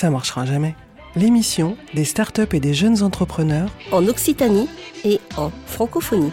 ça marchera jamais. L'émission des startups et des jeunes entrepreneurs en Occitanie et en francophonie.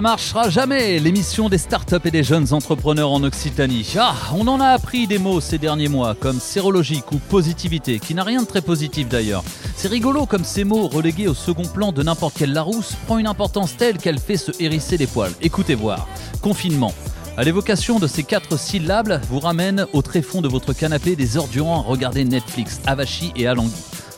Ça marchera jamais, l'émission des startups et des jeunes entrepreneurs en Occitanie. Ah, on en a appris des mots ces derniers mois, comme sérologique ou positivité, qui n'a rien de très positif d'ailleurs. C'est rigolo comme ces mots, relégués au second plan de n'importe quelle Larousse, prend une importance telle qu'elle fait se hérisser les poils. Écoutez voir. Confinement. À l'évocation de ces quatre syllabes, vous ramène au tréfonds de votre canapé des heures durant à regarder Netflix, Avachi et Alangui.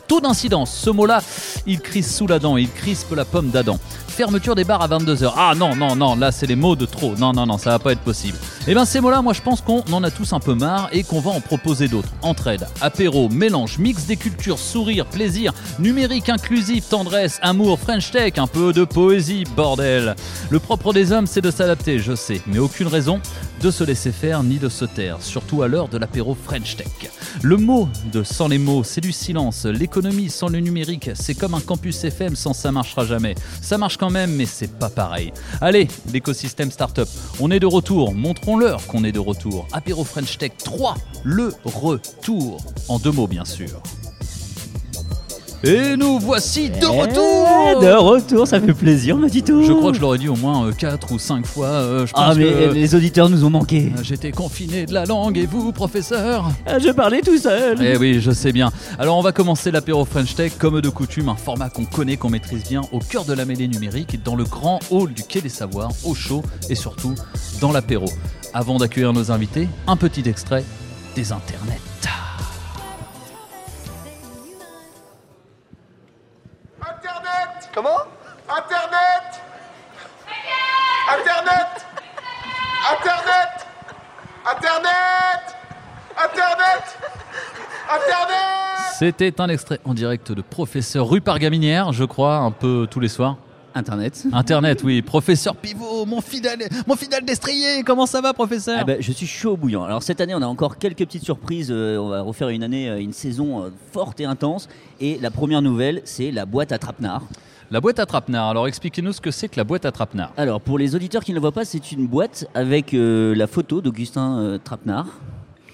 Taux d'incidence, ce mot-là, il crise sous la dent, il crispe la pomme d'Adam. Fermeture des bars à 22h. Ah non, non, non, là c'est les mots de trop. Non, non, non, ça va pas être possible. Eh bien ces mots-là, moi je pense qu'on en a tous un peu marre et qu'on va en proposer d'autres. Entraide, apéro, mélange, mix des cultures, sourire, plaisir, numérique inclusif, tendresse, amour, French tech, un peu de poésie, bordel. Le propre des hommes, c'est de s'adapter, je sais, mais aucune raison de se laisser faire ni de se taire, surtout à l'heure de l'apéro French tech. Le mot de sans les mots, c'est du silence. L'économie sans le numérique, c'est comme un campus FM sans ça marchera jamais. Ça marche quand même, mais c'est pas pareil. Allez, l'écosystème startup, on est de retour. Montrons-leur qu'on est de retour. Apéro French Tech 3, le retour. En deux mots, bien sûr. Et nous voici de eh, retour De retour, ça fait plaisir, tout. Je crois que je l'aurais dit au moins 4 euh, ou 5 fois. Euh, je ah, mais les auditeurs nous ont manqué. Euh, j'étais confiné de la langue et vous, professeur ah, Je parlais tout seul. Eh oui, je sais bien. Alors, on va commencer l'apéro French Tech, comme de coutume, un format qu'on connaît, qu'on maîtrise bien, au cœur de la mêlée numérique, dans le grand hall du Quai des Savoirs, au chaud et surtout dans l'apéro. Avant d'accueillir nos invités, un petit extrait des internets. Comment? Internet! Internet! Internet! Internet! Internet! Internet! C'était un extrait en direct de professeur Rupert Gaminière, je crois, un peu tous les soirs. Internet. Internet, oui. Professeur Pivot, mon fidèle, mon fidèle destrier. Comment ça va, professeur? Ah ben, Je suis chaud bouillant. Alors cette année, on a encore quelques petites surprises. Euh, on va refaire une année, euh, une saison euh, forte et intense. Et la première nouvelle, c'est la boîte à trapenard. La boîte à trapenard. Alors expliquez-nous ce que c'est que la boîte à trapenard. Alors pour les auditeurs qui ne le voient pas, c'est une boîte avec euh, la photo d'Augustin Trapenard.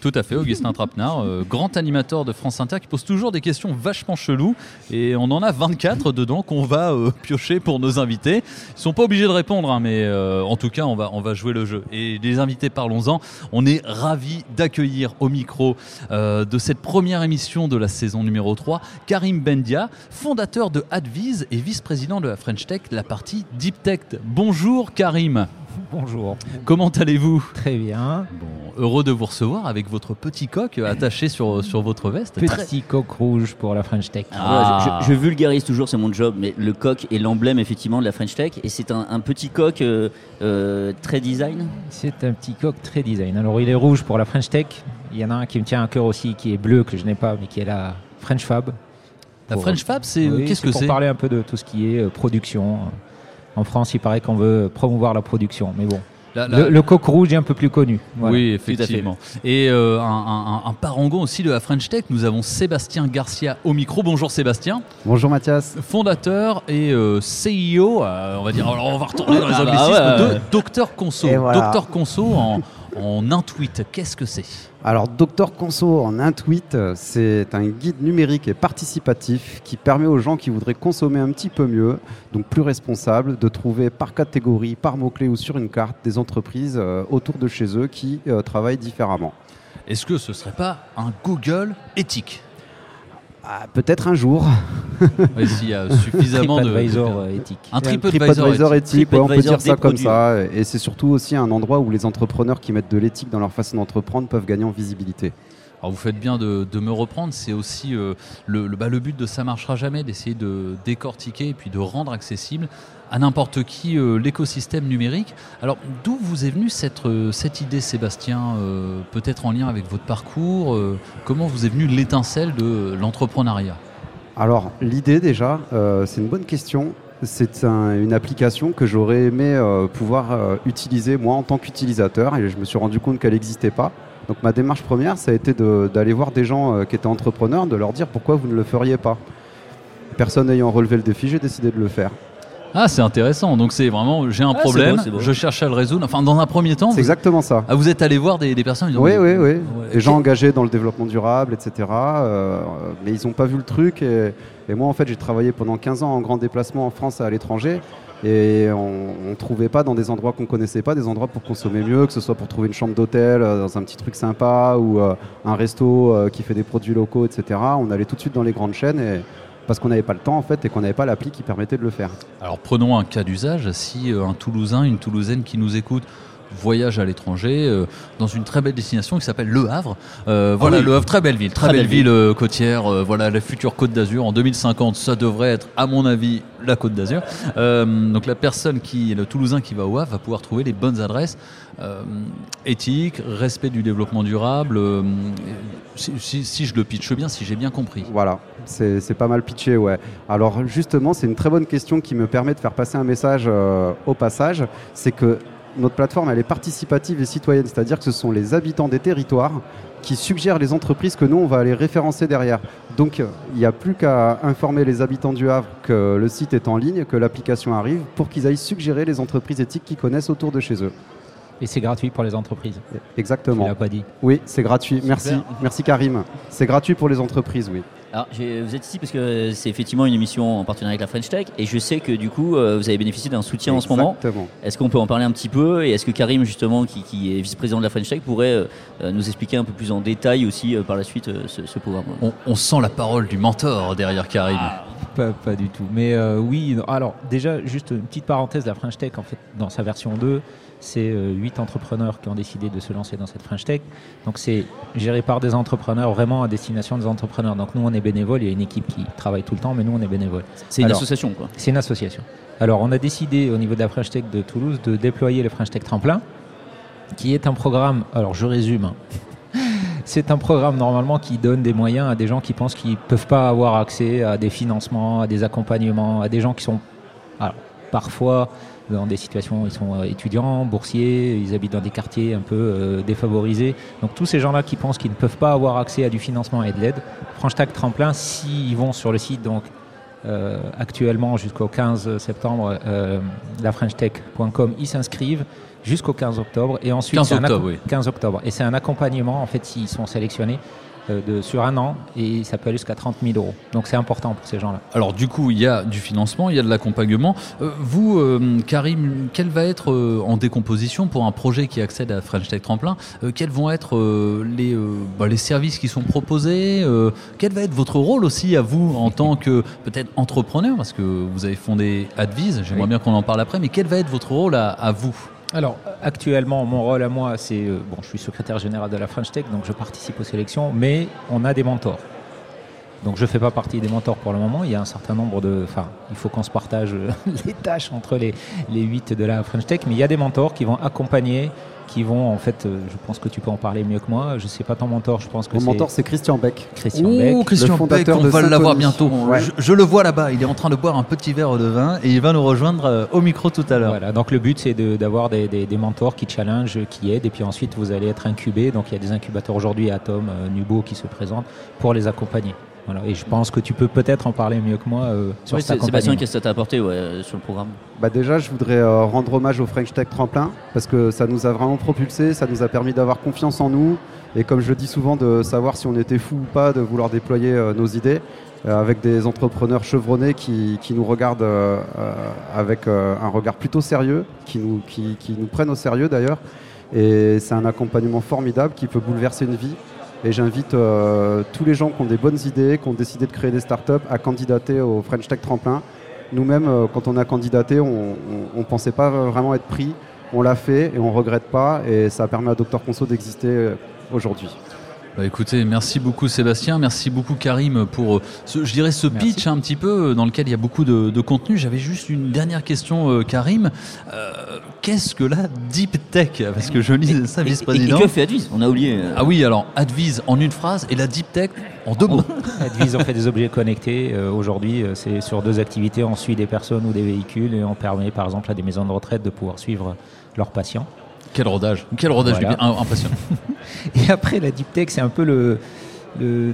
Tout à fait, Augustin Trapenard, euh, grand animateur de France Inter qui pose toujours des questions vachement cheloues et on en a 24 dedans qu'on va euh, piocher pour nos invités. Ils sont pas obligés de répondre, hein, mais euh, en tout cas on va, on va jouer le jeu. Et les invités, parlons-en. On est ravis d'accueillir au micro de cette première émission de la saison numéro 3 Karim Bendia, fondateur de Advise et vice-président de la French Tech, la partie Deep Tech. Bonjour Karim. Bonjour. Comment allez-vous? Très bien. Bon, heureux de vous recevoir avec votre petit coq attaché sur, sur votre veste. Petit coq rouge pour la French Tech. Ah. je, vulgarise toujours, c'est mon job, mais le coq est l'emblème effectivement de la French Tech et c'est un, petit coq euh, euh, très design? C'est un petit coq très design. Alors il est rouge pour la French Tech. Il y en a un qui me tient à cœur aussi, qui est bleu que je n'ai pas, mais qui est la French Fab. La French Fab, c'est qu'est-ce que c'est? Pour parler un peu de tout ce qui est euh, production. En France, il paraît qu'on veut promouvoir la production, mais bon. Le, coq rouge est un peu plus connu. Oui, effectivement. Et euh, un, parangon aussi de la French Tech, nous avons Sébastien Garcia au micro. Bonjour Sébastien. Bonjour Mathias. Fondateur et euh, CEO, euh, on va dire, alors on va retourner dans les ah bah anglicismes, de Docteur Conso. Docteur Conso en, en un tweet, qu'est-ce que c'est Alors, Docteur Conso en un tweet, c'est un guide numérique et participatif qui permet aux gens qui voudraient consommer un petit peu mieux, donc plus responsable, de trouver par catégorie, par mot-clé ou sur une carte des entreprises euh, autour de chez eux qui euh, travaillent différemment. Est-ce que ce serait pas un Google éthique? Ah, peut-être un jour. il y a suffisamment de. Euh, éthique. Un TripAdvisor éthique, on peut dire ça comme ça. Et c'est surtout aussi un endroit où les entrepreneurs qui mettent de l'éthique dans leur façon d'entreprendre peuvent gagner en visibilité. Alors vous faites bien de, me reprendre, c'est aussi euh, le, bah, le, but de Ça marchera jamais, d'essayer de décortiquer et puis de rendre accessible à n'importe qui euh, l'écosystème numérique. Alors d'où vous est venue cette, euh, idée Sébastien, peut-être en lien avec votre parcours Comment vous est venue l'étincelle de l'entrepreneuriat? Alors l'idée déjà, c'est une bonne question. c'est une application que j'aurais aimé euh, pouvoir euh, utiliser moi en tant qu'utilisateur et je me suis rendu compte qu'elle n'existait pas. Donc ma démarche première, ça a été d'aller voir des gens euh, qui étaient entrepreneurs, de leur dire pourquoi vous ne le feriez pas. Personne ayant relevé le défi, j'ai décidé de le faire. Ah, c'est intéressant. Donc c'est vraiment, j'ai un ah, problème, je cherche à le résoudre. Enfin, dans un premier temps. C'est exactement ça. Ah, vous êtes allé voir des, personnes Oui, oui, oui. Des gens engagés dans le développement durable, etc. mais ils n'ont pas vu le truc et et moi, en fait, j'ai travaillé pendant 15 ans en grand déplacement en France et à l'étranger. Et on ne trouvait pas dans des endroits qu'on connaissait pas, des endroits pour consommer mieux, que ce soit pour trouver une chambre d'hôtel euh, dans un petit truc sympa ou euh, un resto euh, qui fait des produits locaux, etc. On allait tout de suite dans les grandes chaînes et, parce qu'on n'avait pas le temps en fait et qu'on n'avait pas l'appli qui permettait de le faire. Alors prenons un cas d'usage, si un Toulousain, une Toulousaine qui nous écoute voyage à l'étranger euh, dans une très belle destination qui s'appelle Le Havre. Euh, voilà, ah Le Havre, très belle ville, très, belle, ville, euh, côtière. voilà, la future Côte d'Azur en 2050, ça devrait être, à mon avis, la Côte d'Azur. donc la personne qui, le Toulousain qui va au Havre, va pouvoir trouver les bonnes adresses éthiques, respect du développement durable. Si, si, je le pitche bien, si j'ai bien compris. Voilà, c'est pas mal pitché, ouais. Alors justement, c'est une très bonne question qui me permet de faire passer un message au passage. C'est que notre plateforme, elle est participative et citoyenne, c'est-à-dire que ce sont les habitants des territoires qui suggèrent les entreprises que nous, on va aller référencer derrière. Donc, il n'y a plus qu'à informer les habitants du Havre que le site est en ligne, que l'application arrive, pour qu'ils aillent suggérer les entreprises éthiques qu'ils connaissent autour de chez eux. Et c'est gratuit pour les entreprises. Exactement. Tu l'as pas dit. Oui, c'est gratuit. Merci. Merci Karim. C'est gratuit pour les entreprises, oui. Alors, vous êtes ici parce que c'est effectivement une émission en partenariat avec la French Tech et je sais que du coup, euh, vous avez bénéficié d'un soutien en ce moment. Est-ce qu'on peut en parler un petit peu et est-ce que Karim, justement, qui, est vice-président de la French Tech, pourrait euh, euh, nous expliquer un peu plus en détail aussi par la suite ce, programme? On, sent la parole du mentor derrière Karim. Ah. Pas, du tout. Mais oui, alors déjà, juste une petite parenthèse, la French Tech, en fait, dans sa version 2, c'est euh, huit entrepreneurs qui ont décidé de se lancer dans cette French Tech. Donc c'est géré par des entrepreneurs, vraiment à destination des entrepreneurs. Donc nous, on est bénévoles, il y a une équipe qui travaille tout le temps, mais nous, on est bénévoles. C'est une association, quoi C'est une association. Alors on a décidé au niveau de la French Tech de Toulouse de déployer le French Tech Tremplin, qui est un programme, alors je résume, hein. c'est un programme normalement qui donne des moyens à des gens qui pensent qu'ils ne peuvent pas avoir accès à des financements, à des accompagnements, à des gens qui sont alors, parfois dans des situations, ils sont euh, étudiants, boursiers, ils habitent dans des quartiers un peu euh, défavorisés. Donc tous ces gens-là qui pensent qu'ils ne peuvent pas avoir accès à du financement et de l'aide, Franchtag Tremplin, s'ils vont sur le site, donc euh, actuellement jusqu'au 15 septembre, lafrenchtech.com, ils s'inscrivent jusqu'au 15 octobre. Et ensuite 15 octobre, 15 octobre. Et c'est un accompagnement en fait s'ils sont sélectionnés euh, de, sur un an et ça peut aller jusqu'à 30 000 euros. Donc c'est important pour ces gens-là. Alors du coup, il y a du financement, il y a de l'accompagnement. Euh, vous, euh, Karim, quel va être en décomposition pour un projet qui accède à French Tech Tremplin Quels vont être les, bah, les services qui sont proposés Quel va être votre rôle aussi à vous en tant que peut-être entrepreneur Parce que vous avez fondé Advise, j'aimerais bien qu'on en parle après, mais quel va être votre rôle à vous? Alors, actuellement, mon rôle à moi, c'est. Euh, bon, je suis secrétaire général de la French Tech, donc je participe aux sélections, mais on a des mentors. Donc, je ne fais pas partie des mentors pour le moment. Il y a un certain nombre de. Enfin, il faut qu'on se partage les tâches entre les, les 8 de la French Tech, mais il y a des mentors qui vont accompagner qui vont, en fait, euh, je pense que tu peux en parler mieux que moi. Je ne sais pas ton mentor, je pense que Mon mentor, c'est Christian Beck. Christian Beck. Christian Beck, on va l'avoir bientôt. Je, le vois là-bas, il est en train de boire un petit verre de vin et il va nous rejoindre euh, au micro tout à l'heure. Voilà, donc le but, c'est d'avoir des, des, mentors qui challenge, qui aident, et puis ensuite, vous allez être incubé. Donc il y a des incubateurs aujourd'hui, Atom, euh, Nubo, qui se présentent pour les accompagner. Et je pense que tu peux peut-être en parler mieux que moi euh, sur oui, Sébastien, qu'est-ce que ça t'a apporté ouais, sur le programme bah Déjà, je voudrais euh, rendre hommage au French Tech Tremplin parce que ça nous a vraiment propulsé, ça nous a permis d'avoir confiance en nous et comme je le dis souvent, de savoir si on était fou ou pas de vouloir déployer euh, nos idées avec des entrepreneurs chevronnés qui, qui nous regardent avec un regard plutôt sérieux, qui nous, qui, qui nous prennent au sérieux d'ailleurs. Et c'est un accompagnement formidable qui peut bouleverser une vie. Et j'invite euh, tous les gens qui ont des bonnes idées, qui ont décidé de créer des startups, à candidater au French Tech Tremplin. Nous-mêmes, euh, quand on a candidaté, on ne pensait pas vraiment être pris. On l'a fait et on ne regrette pas. Et ça permis à Docteur Conso d'exister euh, aujourd'hui. Bah, écoutez, merci beaucoup Sébastien, merci beaucoup Karim pour ce, je dirais ce pitch un petit peu dans lequel il y a beaucoup de, contenu. J'avais juste une dernière question, Karim. Qu'est-ce que la deep tech? Parce que je lis ça, vice-président. Et, que fait Advise? On a oublié. Ah oui, alors Advise en une phrase et la deep tech en deux mots. Advise, on fait des objets connectés. Aujourd'hui, c'est sur deux activités. On suit des personnes ou des véhicules et on permet, par exemple, à des maisons de retraite de pouvoir suivre leurs patients. Quel rodage, quel rodage bien impressionnant. Et après, la deep tech, c'est un peu le,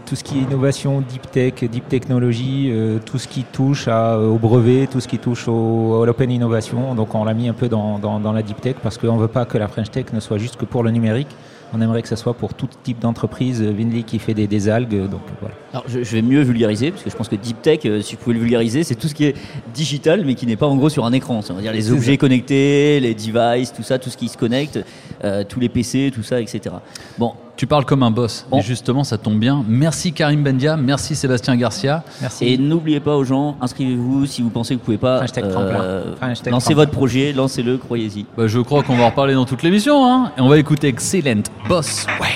tout ce qui est innovation, deep tech, deep technologie, euh, tout ce qui touche à, au brevet, tout ce qui touche au, à l'open innovation. Donc on l'a mis un peu dans, dans la deep tech parce qu'on ne veut pas que la French Tech ne soit juste que pour le numérique. On aimerait que ce soit pour tout type d'entreprise. Vinly qui fait des, algues, donc voilà. Alors je, vais mieux vulgariser parce que je pense que deep tech, euh, si vous pouvez le vulgariser, c'est tout ce qui est digital mais qui n'est pas en gros sur un écran. C'est-à-dire les objets connectés, les devices, tout ça, tout ce qui se connecte, euh, tous les PC, tout ça, etc. Bon, tu parles comme un boss. Et justement, ça tombe bien. Merci Karim Bendia, merci Sébastien Garcia. Merci. Et n'oubliez pas aux gens, inscrivez-vous si vous pensez que vous pouvez pas. Euh, lancez votre projet, lancez-le, croyez-y. Bah, je crois qu'on va en reparler dans toute l'émission. Hein et on va écouter Excellent Boss. Ouais.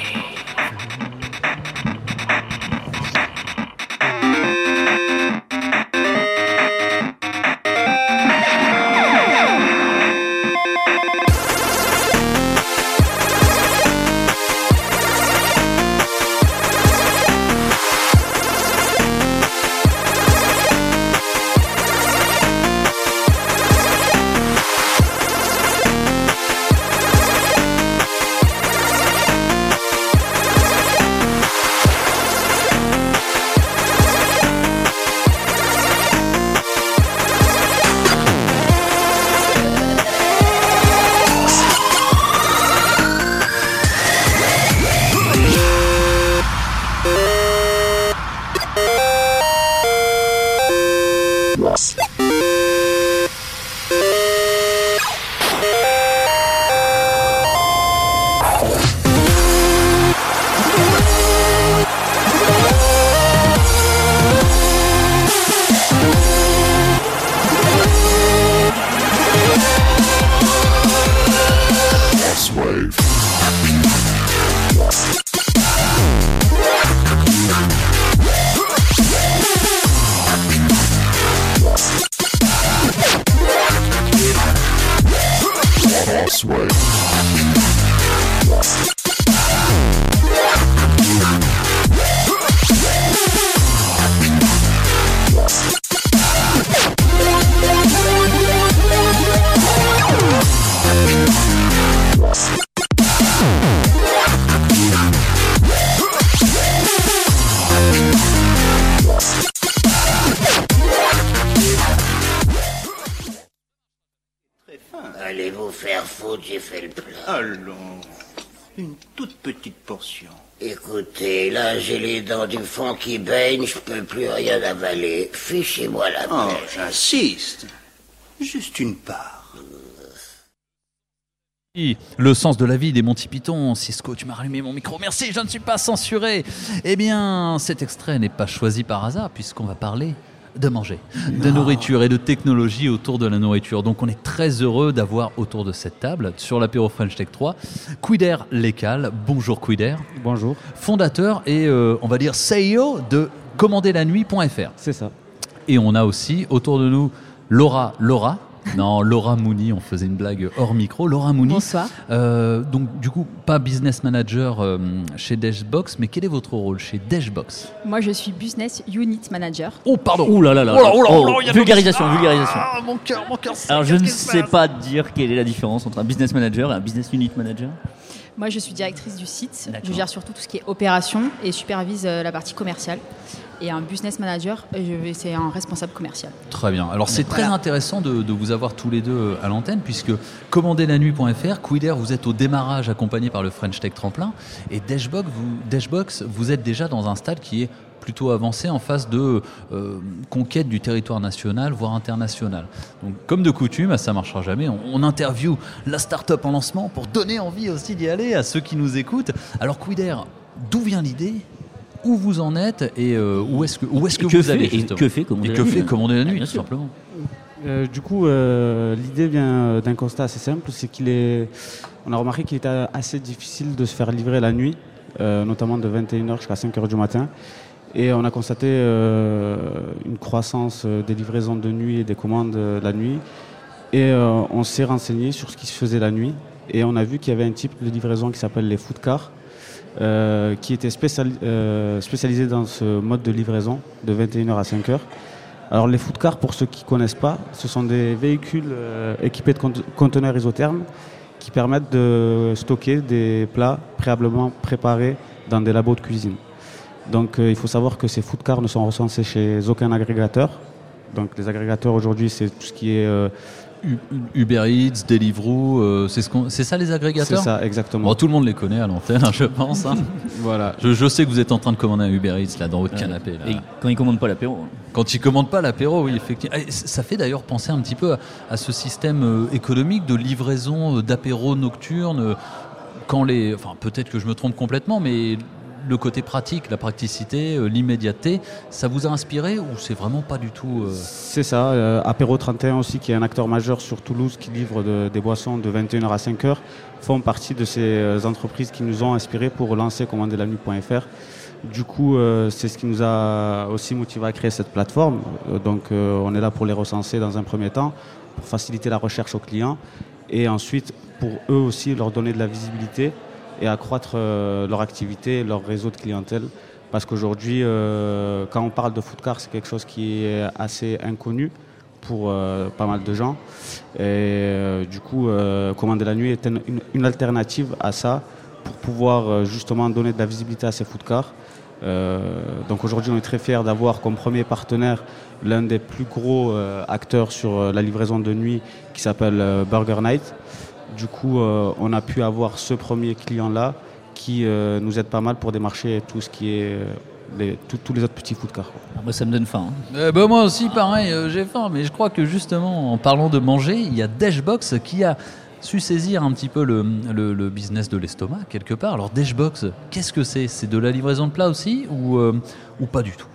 Du fond qui baigne, je peux plus rien avaler. Fichez-moi la oh, J'insiste. Juste une part. Le sens de la vie des Monty Python. Cisco, tu m'as rallumé mon micro. Merci, je ne suis pas censuré. Eh bien, cet extrait n'est pas choisi par hasard, puisqu'on va parler de manger, de nourriture et de technologie autour de la nourriture. Donc on est très heureux d'avoir autour de cette table, sur l'apéro French Tech 3, Quider Lécal. Bonjour Quider. Bonjour. Fondateur et euh, on va dire CEO de commanderlanuit.fr. C'est ça. Et on a aussi autour de nous Laura Laura non, Laura Mooney, on faisait une blague hors micro. Laura Mooney. Bonsoir. Euh, donc, du coup, pas business manager euh, chez Dashbox, mais quel est votre rôle chez Dashbox Moi, je suis business unit manager. Oh, pardon. Ouh là là là. Oh, oh, vulgarisation, vulgarisation. Ah, mon cœur, mon cœur. Alors, je ne sais pas dire quelle est la différence entre un business manager et un business unit manager. Moi, je suis directrice du site. Je gère surtout tout ce qui est opération et supervise euh, la partie commerciale. Et un business manager, c'est un responsable commercial. Très bien. Alors c'est très intéressant de, vous avoir tous les deux euh, à l'antenne, puisque commanderlanuit.fr, Quider, vous êtes au démarrage accompagné par le French Tech Tremplin, et Dashbox vous, Dashbox, vous êtes déjà dans un stade qui est plutôt avancé en phase de euh, conquête du territoire national, voire international. Donc, comme de coutume, ça marchera jamais. On, on interview la start-up en lancement pour donner envie aussi d'y aller à ceux qui nous écoutent. Alors, Quider, d'où vient l'idée? Où vous en êtes et euh, où est-ce que, où est-ce que, vous allez Et que fait Commander la nuit, commander la nuit, tout simplement. Euh, du coup, euh, l'idée vient d'un constat assez simple, c'est qu'il est, on a remarqué qu'il était assez difficile de se faire livrer la nuit notamment de 21h jusqu'à 5h du matin. Et on a constaté une croissance des livraisons de nuit et des commandes la nuit. Et on s'est renseigné sur ce qui se faisait la nuit. Et on a vu qu'il y avait un type de livraison qui s'appelle les food cars, qui était spécialisé dans ce mode de livraison de 21h à 5h. Alors les food cars, pour ceux qui ne connaissent pas, ce sont des véhicules euh, équipés de conteneurs isothermes qui permettent de stocker des plats préalablement préparés dans des labos de cuisine. Donc euh, il faut savoir que ces food cars ne sont recensés chez aucun agrégateur. Donc les agrégateurs aujourd'hui, c'est tout ce qui est euh, Uber Eats, Deliveroo, euh, c'est ce ça les agrégateurs C'est ça, exactement. tout le monde les connaît à l'antenne, hein, je pense. Hein. voilà. Je, sais que vous êtes en train de commander un Uber Eats là dans votre canapé. Et quand ils commandent pas l'apéro. Hein. Quand ils commandent pas l'apéro, oui, effectivement. Ça fait d'ailleurs penser un petit peu à, ce système euh, économique de livraison euh, d'apéro nocturne. Quand les, enfin peut-être que je me trompe complètement, mais le côté pratique, la praticité, euh, l'immédiateté, ça vous a inspiré ou c'est vraiment pas du tout euh, C'est ça. Euh, Apéro 31 aussi, qui est un acteur majeur sur Toulouse, qui livre des boissons de 21h à 5h, font partie de ces entreprises qui nous ont inspirés pour lancer commanderlanuit.fr. Du coup, c'est ce qui nous a aussi motivé à créer cette plateforme. donc, on est là pour les recenser dans un premier temps, pour faciliter la recherche aux clients et ensuite pour eux aussi leur donner de la visibilité et accroître euh, leur activité, leur réseau de clientèle. Parce qu'aujourd'hui, euh, quand on parle de food car, c'est quelque chose qui est assez inconnu pour euh, pas mal de gens. Et du coup, Commander la nuit est une, alternative à ça pour pouvoir justement donner de la visibilité à ces food cars. donc aujourd'hui, on est très fiers d'avoir comme premier partenaire l'un des plus gros acteurs sur la livraison de nuit qui s'appelle Burger Night. Du coup, euh, on a pu avoir ce premier client-là qui euh, nous aide pas mal pour démarcher tout ce qui est euh, tous les autres petits food cars. Ah, moi, ça me donne faim. Hein. Ben, moi aussi, pareil, j'ai faim. Mais je crois que justement, en parlant de manger, il y a Dashbox qui a su saisir un petit peu le, business de l'estomac quelque part. Alors Dashbox, qu'est-ce que c'est? C'est de la livraison de plats aussi ou, ou pas du tout?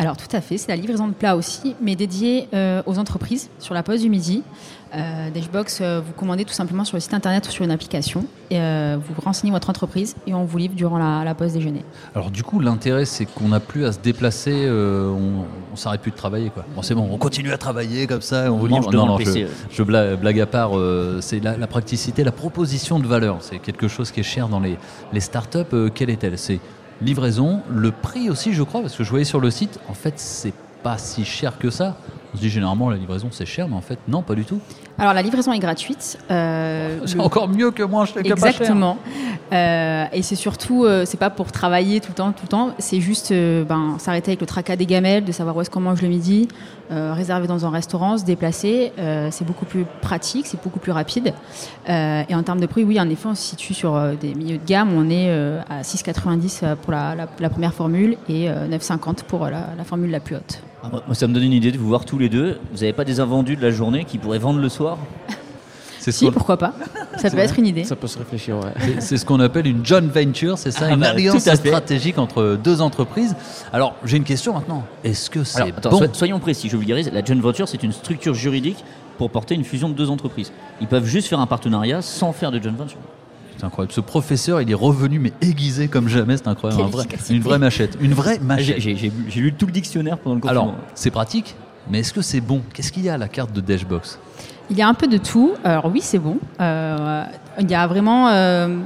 Alors tout à fait, c'est la livraison de plats aussi, mais dédiée aux entreprises sur la pause du midi. Euh, Dashbox, euh, vous commandez tout simplement sur le site internet ou sur une application. Et, euh, vous renseignez votre entreprise et on vous livre durant la, pause déjeuner. Alors du coup, l'intérêt, c'est qu'on n'a plus à se déplacer, on, on s'arrête plus de travailler. Quoi. Bon, c'est bon, on continue à travailler comme ça, on vous livre. Non, non, je, blague, à part, c'est la, praticité, la proposition de valeur. C'est quelque chose qui est cher dans les, les startups. quelle est-elle? C'est livraison, le prix aussi, je crois, parce que je voyais sur le site, en fait, c'est pas si cher que ça. On se dit généralement la livraison c'est cher, mais en fait non, pas du tout. Alors la livraison est gratuite. Euh, c'est encore mieux que moins cher. Exactement. Euh, et c'est surtout, euh, c'est pas pour travailler tout le temps, tout le temps. C'est juste ben, s'arrêter avec le tracas des gamelles, de savoir où est-ce qu'on mange le midi, réserver dans un restaurant, se déplacer. c'est beaucoup plus pratique, c'est beaucoup plus rapide. et en termes de prix, oui, en effet, on se situe sur des milieux de gamme. On est à 6,90 pour la, première formule et 9,50 pour la formule la plus haute. Ah, moi, ça me donne une idée de vous voir tous les deux. Vous n'avez pas des invendus de la journée qui pourraient vendre le soir si, pourquoi pas Ça peut être une idée. Ça peut se réfléchir, ouais. C'est ce qu'on appelle une joint venture, c'est ça, ah une bah, alliance stratégique entre deux entreprises. Alors, j'ai une question maintenant. Est-ce que c'est bon Soyons précis, je vulgarise. La joint venture, c'est une structure juridique pour porter une fusion de deux entreprises. Ils peuvent juste faire un partenariat sans faire de joint venture. C'est incroyable. Ce professeur, il est revenu, mais aiguisé comme jamais. C'est incroyable. une vraie machette. Une vraie machette. J'ai lu tout le dictionnaire pendant le confinement. Alors, c'est pratique, mais est-ce que c'est bon? Qu'est-ce qu'il y a à la carte de Dashbox Il y a un peu de tout. Alors oui, c'est bon. Euh, il y a vraiment euh,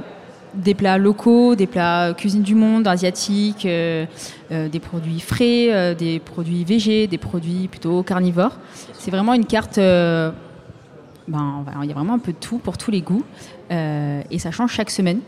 des plats locaux, des plats cuisine du monde, asiatiques, euh, des produits frais, des produits végés, des produits plutôt carnivores. C'est vraiment une carte ben, il y a vraiment un peu de tout pour tous les goûts. Euh, et ça change chaque semaine.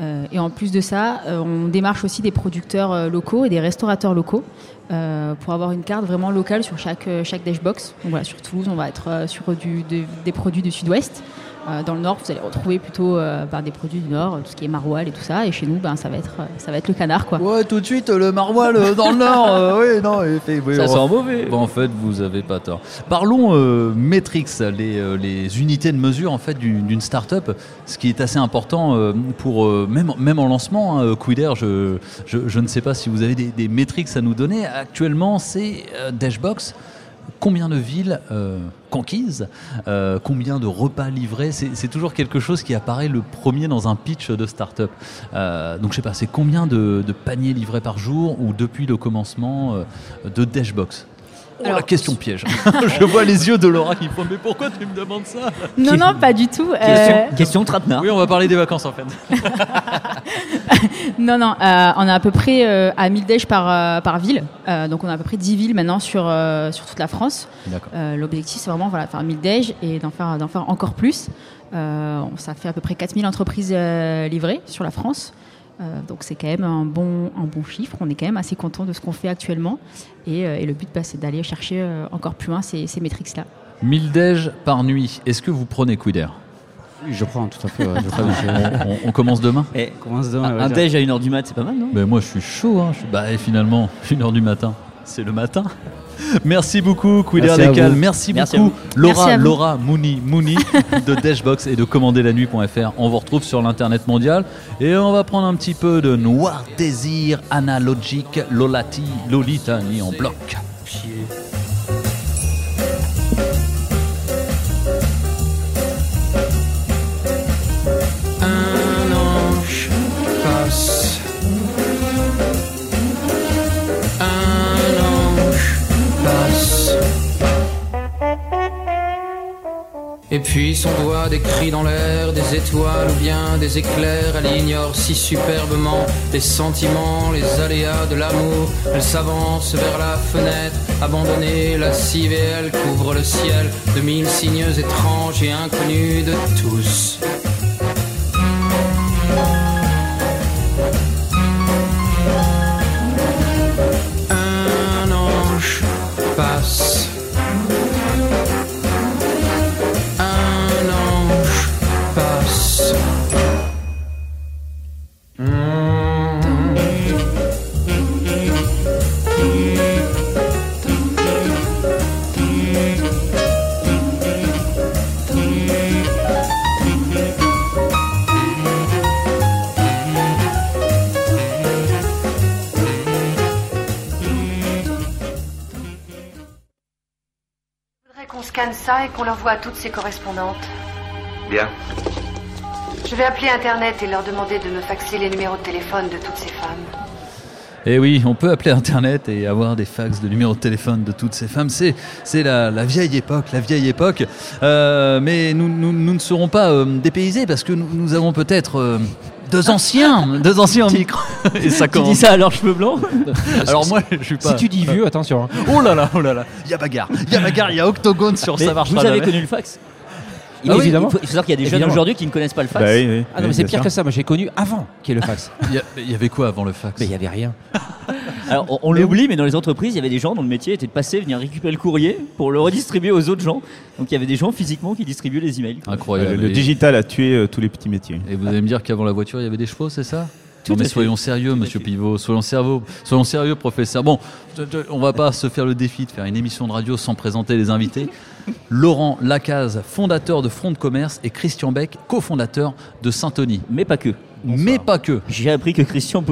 Euh, et en plus de ça, euh, on démarche aussi des producteurs locaux et des restaurateurs locaux pour avoir une carte vraiment locale sur chaque, chaque dashbox. Donc voilà, sur Toulouse, on va être sur des produits du sud-ouest. Euh, dans le nord, vous allez retrouver plutôt euh, ben, des produits du nord, tout ce qui est maroilles et tout ça. Et chez nous, ben, ça, va être, ça va être le canard. Quoi. Ouais, tout de suite, le maroilles dans le nord. oui, non, ça sent mauvais. en fait, vous avez pas tort. Parlons euh, Metrix, les, les, unités de mesure en fait, d'une start-up, ce qui est assez important pour, même, même en lancement. Hein, Quider, je, je, je, ne sais pas si vous avez des, des métriques à nous donner. Actuellement, c'est Dashbox combien de villes conquises, combien de repas livrés. C'est toujours quelque chose qui apparaît le premier dans un pitch de start-up. donc je sais pas, c'est combien de, paniers livrés par jour ou depuis le commencement de Dashbox? Oh, la question piège. je vois les yeux de Laura qui font Mais pourquoi tu me demandes ça? Non, non, pas du tout. Question, euh... question trapenard. Oui, on va parler des vacances en fait. non, non, euh, on a à peu près euh, à 1000 déj par, euh, par ville. donc on a à peu près 10 villes maintenant sur, sur toute la France. L'objectif, c'est vraiment voilà, faire 1000 déj et d'en faire, faire encore plus. ça fait à peu près 4000 entreprises livrées sur la France. Euh, donc c'est quand même un bon, un bon chiffre. On est quand même assez content de ce qu'on fait actuellement. Et, euh, le but, bah, c'est d'aller chercher euh, encore plus loin ces, ces métriques-là. 1000 déj par nuit. Est-ce que vous prenez Quider? Oui, je prends tout à fait. on, commence demain? Et eh, commence demain, Un, déj à 1h du mat, c'est pas mal, non? Ben, Moi, je suis chaud. Hein. Bah, finalement, 1h du matin, c'est le matin. Merci beaucoup, Quider Décal. Merci, beaucoup, Laura, Laura Mouni, Mouni de Dashbox et de commanderlannuit.fr. On vous retrouve sur l'internet mondial et on va prendre un petit peu de Noir Désir analogique Lolati Lolitani en bloc. Puis son doigt des cris dans l'air, des étoiles ou bien des éclairs, elle ignore si superbement les sentiments, les aléas de l'amour. Elle s'avance vers la fenêtre, abandonnée, lascive et couvre le ciel de mille signes étranges et inconnus de tous. À toutes ses correspondantes. Bien. Je vais appeler Internet et leur demander de me faxer les numéros de téléphone de toutes ces femmes. Eh oui, on peut appeler Internet et avoir des fax de numéros de téléphone de toutes ces femmes. C'est, c'est la, vieille époque, la vieille époque. Euh, mais nous, nous, ne serons pas euh, dépaysés parce que nous, avons peut-être euh, deux anciens, deux anciens micro. Et ça Tu dis ça à leurs cheveux blancs Alors moi, je suis pas. Si tu dis vieux, attention. Hein. Oh là là, oh là là. Il y a bagarre, il y a bagarre, il y a octogone sur ça marche Vous avez connu le fax ah évidemment. Il faut, savoir qu'il y a des jeunes aujourd'hui qui ne connaissent pas le fax. Bah ah non, mais c'est pire que ça. Moi, j'ai connu avant qu'il y ait le fax. il, y avait quoi avant le fax? Mais il y avait rien. Alors, on, l'oublie, mais dans les entreprises, il y avait des gens dont le métier était de passer, venir récupérer le courrier pour le redistribuer aux autres gens. Donc, il y avait des gens physiquement qui distribuaient les emails. Incroyable. le digital a tué euh, tous les petits métiers. Et vous allez me dire qu'avant la voiture, il y avait des chevaux, c'est ça? Non, mais soyons sérieux, monsieur Pivot. Soyons, sérieux, soyons sérieux, professeur. Bon, on va pas se faire le défi de faire une émission de radio sans présenter les invités. Laurent Lacaze, fondateur de Front de Commerce, et Christian Beck, cofondateur de Saint-Tony. Mais pas que. Mais pas que. J'ai appris que Christian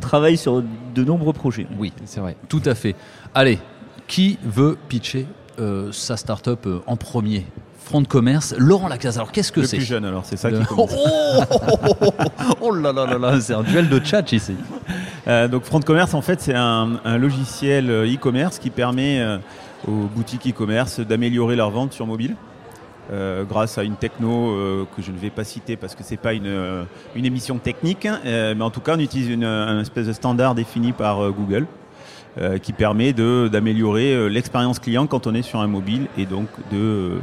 travaille sur de nombreux projets. Oui, c'est vrai. Tout à fait. Allez, qui veut pitcher euh, sa start-up euh, en premier Front de commerce, Laurent Lacaze. Alors qu'est-ce que c'est Le plus jeune alors, c'est ça qui commence. Oh, là là là là, c'est un duel de chat ici. Euh, donc Front de commerce, en fait, c'est un, logiciel e-commerce qui permet aux boutiques e-commerce d'améliorer leur vente sur mobile. Euh, grâce à une techno euh, que je ne vais pas citer parce que c'est pas une, euh, une, émission technique, hein, mais en tout cas on utilise une, un espèce de standard défini par Google qui permet d'améliorer l'expérience client quand on est sur un mobile et donc de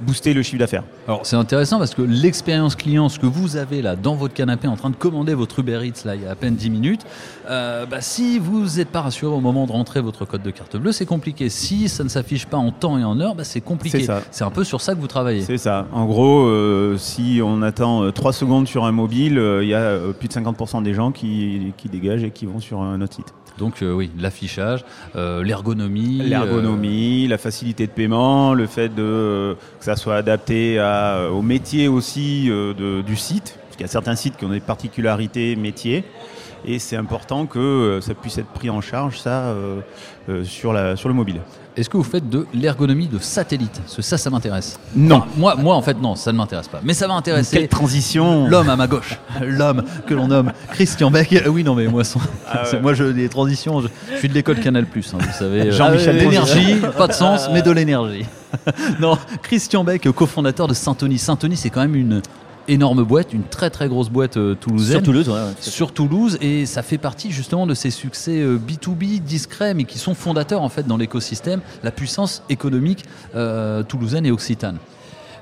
booster le chiffre d'affaires. Alors c'est intéressant parce que l'expérience client, ce que vous avez là dans votre canapé en train de commander votre Uber Eats là il y a à peine 10 minutes, euh, bah, si vous n'êtes pas rassuré au moment de rentrer votre code de carte bleue, c'est compliqué. Si ça ne s'affiche pas en temps et en heure, bah, c'est compliqué. C'est un peu sur ça que vous travaillez. C'est ça. En gros, euh, si on attend 3 euh, secondes sur un mobile, il y a plus de 50% des gens qui, qui dégagent et qui vont sur un autre site. Donc euh, oui, l'affichage, euh, l'ergonomie. L'ergonomie, la facilité de paiement, le fait de, que ça soit adapté à, au métier aussi euh, du site. qu'il y a certains sites qui ont des particularités métiers. Et c'est important que euh, ça puisse être pris en charge, ça, euh, euh, sur, la, sur le mobile. Est-ce que vous faites de l'ergonomie de satellite? Parce que ça, ça m'intéresse. Non. Enfin, moi, moi, en fait, non, ça ne m'intéresse pas. Mais ça va intéresser. Quelle transition L'homme à ma gauche. L'homme que l'on nomme Christian Beck. Oui, non, mais moi, son- Ah ouais. moi je, les transitions, je, je suis de l'école Canal, hein, vous savez. Jean-Michel L'énergie, Transition. pas de sens, Ah. mais de l'énergie. non, Christian Beck, cofondateur de Saint-Tony. Saint-Tony, c'est quand même une énorme boîte, une très très grosse boîte euh, toulousaine. Sur Toulouse, ouais, ouais, tout à fait. Sur Toulouse, et ça fait partie justement de ces succès euh, B2B discrets, mais qui sont fondateurs en fait dans l'écosystème, la puissance économique euh, toulousaine et occitane.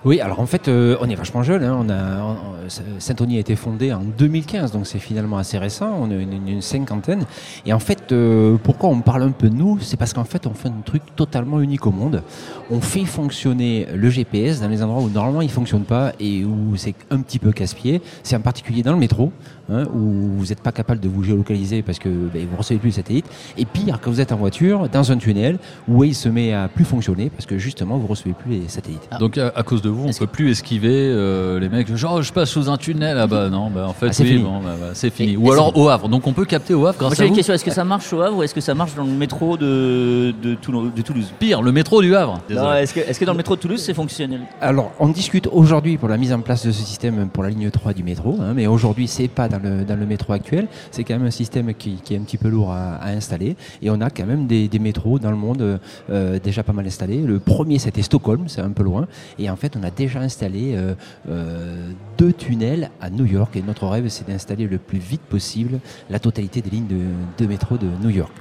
Oui, alors en fait, euh, on est vachement jeune. hein. On Saint-Tony a été fondé en 2015, donc c'est finalement assez récent. On est une, cinquantaine. Et en fait, euh, pourquoi on parle un peu de nous? C'est parce qu'en fait, on fait un truc totalement unique au monde. On fait fonctionner le GPS dans les endroits où normalement il fonctionne pas et où c'est un petit peu casse-pied. C'est en particulier dans le métro, hein, où vous n'êtes pas capable de vous géolocaliser parce que ben, vous recevez plus les satellites. Et pire, quand vous êtes en voiture, dans un tunnel, où il se met à plus fonctionner parce que justement vous recevez plus les satellites. Donc à, à cause de vous, on peut plus esquiver euh, les mecs. Genre, je passe sous un tunnel. Ah bah non, bah en fait, Ah, c'est oui, fini. bon, bah, bah, c'est fini. Et- Ou et alors au Havre. Donc on peut capter au Havre Moi grâce j'ai à une vous. question, est-ce que ça marche au Havre ou est-ce que ça marche dans le métro de, de, Toulon- de Toulouse? Pire, le métro du Havre. Que, est-ce que dans le métro de Toulouse c'est fonctionnel? Alors, on discute aujourd'hui pour la mise en place de ce système pour la ligne 3 du métro, hein, mais aujourd'hui, c'est pas dans dans le métro actuel. C'est quand même un système qui, est un petit peu lourd à, installer. Et on a quand même des, métros dans le monde euh, déjà pas mal installés. Le premier, c'était Stockholm, c'est un peu loin. Et en fait, on a déjà installé euh, euh, deux tunnels à New York. Et notre rêve, c'est d'installer le plus vite possible la totalité des lignes de métro de New York.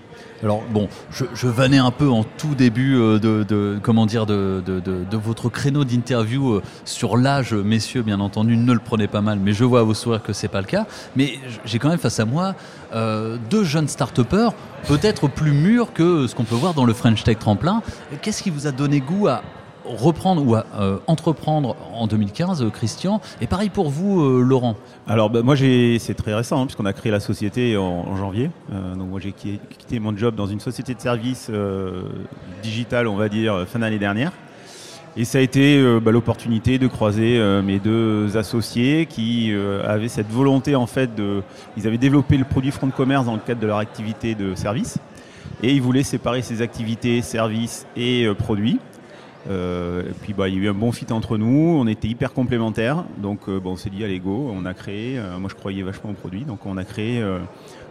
Alors bon, je, je vannais un peu en tout début euh, de, de- comment dire de, de- votre créneau d'interview euh, sur l'âge, messieurs, bien entendu, ne le prenez pas mal, mais je vois à vos sourires que c'est pas le cas. Mais j'ai quand même face à moi euh, deux jeunes start-upers, peut-être plus mûrs que ce qu'on peut voir dans le French Tech Tremplin. Qu'est-ce qui vous a donné goût à reprendre ou euh, entreprendre en 2015, euh, Christian Et pareil pour vous, euh, Laurent. Alors bah, moi c'est très récent hein, puisqu'on a créé la société en, janvier. Donc moi j'ai qui- quitté mon job dans une société de services digital on va dire fin d'année dernière. Et ça a été bah, l'opportunité de croiser mes deux associés qui avaient cette volonté en fait de ils avaient développé le produit front de commerce dans le cadre de leur activité de service et ils voulaient séparer ces activités services et produits. Euh, et puis bah, il y a eu un bon fit entre nous, on était hyper complémentaires, donc euh, bon, on s'est dit allez go, on a créé, euh, moi je croyais vachement au produit, donc on a créé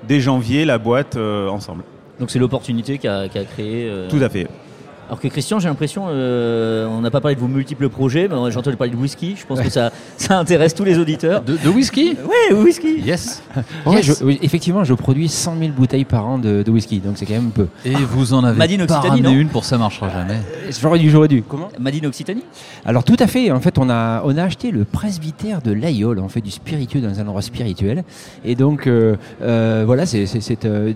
dès janvier la boîte ensemble. Donc c'est l'opportunité qu'a qu'a créé. euh, Tout à fait. Alors que Christian, j'ai l'impression, euh, on n'a pas parlé de vos multiples projets, mais j'ai entendu parler de whisky. Je pense que ça, ça intéresse tous les auditeurs. De, de whisky? Ouais, whisky. Yes. Ouais, Yes. je- oui, effectivement, je produis 100 000 bouteilles par an de, de whisky, donc c'est quand même peu. Et vous en avez Madine pas ramené une pour ça marchera jamais. J'aurais dû, j'aurais dû. Comment? Madine Occitanie? Alors tout à fait. En fait, on a on a acheté le presbytère de l'Aïol. On fait du spiritueux dans un endroit spirituel. Et donc euh, euh, voilà, c'est c'est c'est euh,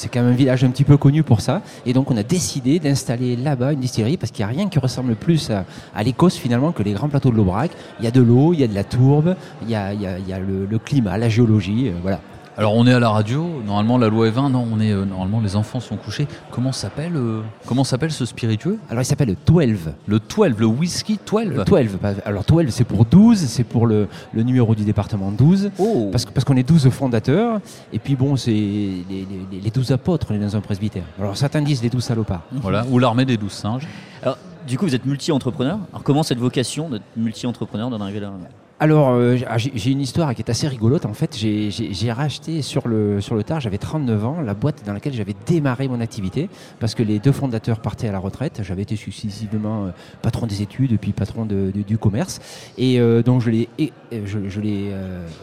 c'est quand même un village un petit peu connu pour ça. Et donc on a décidé d'installer là-bas une distillerie parce qu'il n'y a rien qui ressemble plus à, l'Écosse finalement que les grands plateaux de l'Aubrac. Il y a de l'eau, il y a de la tourbe, il y a, le climat, la géologie, euh, voilà. Alors on est à la radio, normalement la loi est 20, non, on est euh, normalement les enfants sont couchés. Comment s'appelle euh, comment s'appelle ce spiritueux? Alors il s'appelle le 12. Le 12, le whisky 12. Le 12. pas- Alors 12, c'est pour 12, c'est pour le, le numéro du département 12. Parce, que- parce qu'on est 12 fondateurs. Et puis bon, c'est les, les, les 12 apôtres, on est dans un presbytère. Alors certains disent les 12 salopards. Voilà, ou l'armée des douze singes. Alors, du coup, vous êtes multi-entrepreneur. Alors, comment cette vocation d'être multi-entrepreneur d'en arriver là? Alors, euh, j'ai- j'ai j'ai une histoire qui est assez rigolote. En fait, j'ai- j'ai j'ai racheté sur le, sur tard, j'avais 39 ans, la boîte dans laquelle j'avais démarré mon activité parce que les deux fondateurs partaient à la retraite. J'avais été successivement euh, patron des études, puis patron du commerce. Et euh, donc, je l'ai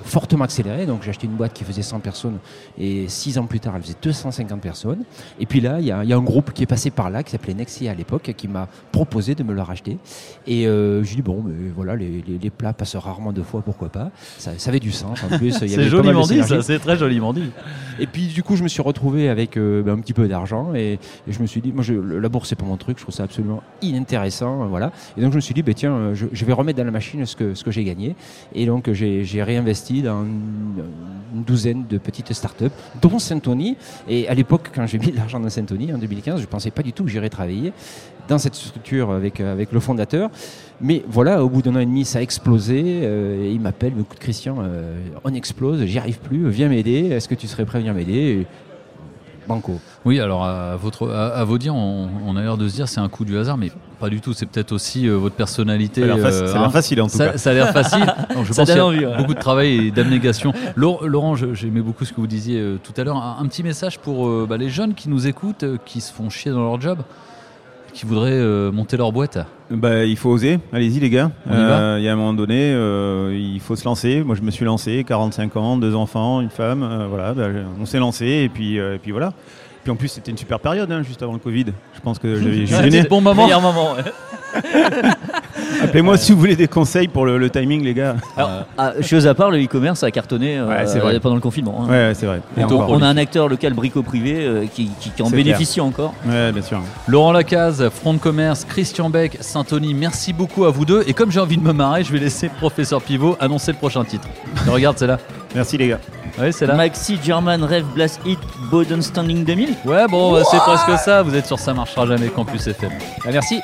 fortement accéléré. Donc, j'ai acheté une boîte qui faisait 100 personnes et six ans plus tard, elle faisait 250 personnes. Et puis là, il y a, un groupe qui est passé par là, qui s'appelait Nexia à l'époque, qui m'a proposé de me le racheter. Et je dis bon, mais voilà, les, les- les plats passent rarement deux fois, pourquoi pas. Ça, ça avait du sens. En plus, C'est joliment dit, ça, c'est très joliment dit. Et puis du coup, je me suis retrouvé avec euh, ben, un petit peu d'argent et, et je me suis dit, moi, je, la bourse c'est pas mon truc, je trouve ça absolument inintéressant, voilà. Et donc je me suis dit, ben, tiens, euh, je, je vais remettre dans la machine ce que ce que j'ai gagné. Et donc j'ai réinvesti dans une, une douzaine de petites startups, dont Syntony. Et à l'époque, quand j'ai mis de l'argent dans Syntony en 2015, je ne pensais pas du tout que j'irais travailler dans cette structure avec, euh, avec le fondateur. Mais voilà, au bout d'un an et demi, ça a explosé. Euh, et il m'appelle, me écoute Christian, euh, on explose, j'y arrive plus, viens m'aider. Est-ce que tu serais prêt à venir m'aider? Banco. Oui, alors à, votre, à, vos dires, on, a l'air de se dire c'est un coup du hasard, mais pas du tout. C'est peut-être aussi votre personnalité. Ça a l'air hein. facile en tout ça, cas. Ça a l'air facile. je pense qu'il y a beaucoup de travail et d'abnégation. Laurent, j'aimais beaucoup ce que vous disiez tout à l'heure. Un, petit message pour bah, les jeunes qui nous écoutent, qui se font chier dans leur job qui voudraient euh, monter leur boîte bah, Il faut oser, allez-y les gars. Euh, il y a un moment donné, euh, il faut se lancer. Moi je me suis lancé, 45 ans, deux enfants, une femme, voilà, bah, on s'est lancé et puis, et puis voilà. Puis en plus c'était une super période, hein, juste avant le Covid. Je pense que j'avais... C'était le bon moment. moment Appelez-moi si vous voulez des conseils pour le, timing, les gars. Alors, ah, chose à part, le e-commerce a cartonné euh, pendant le confinement. Hein. Ouais, c'est vrai. on a un acteur local brico-privé euh, qui, en bénéficie encore. Ouais, bien sûr. Laurent Lacaze, Front de Commerce, Christian Beck, Saint-Tony, merci beaucoup à vous deux. Et comme j'ai envie de me marrer, je vais laisser Professeur Pivot annoncer le prochain titre. regarde, c'est là. Merci les gars. Ouais, c'est là. Maxi German Rev Blast Hit Boden Standing 2000. Ouais, bon, bah, c'est presque ça. Vous êtes sur Ça marchera jamais Campus FM. Bah, merci.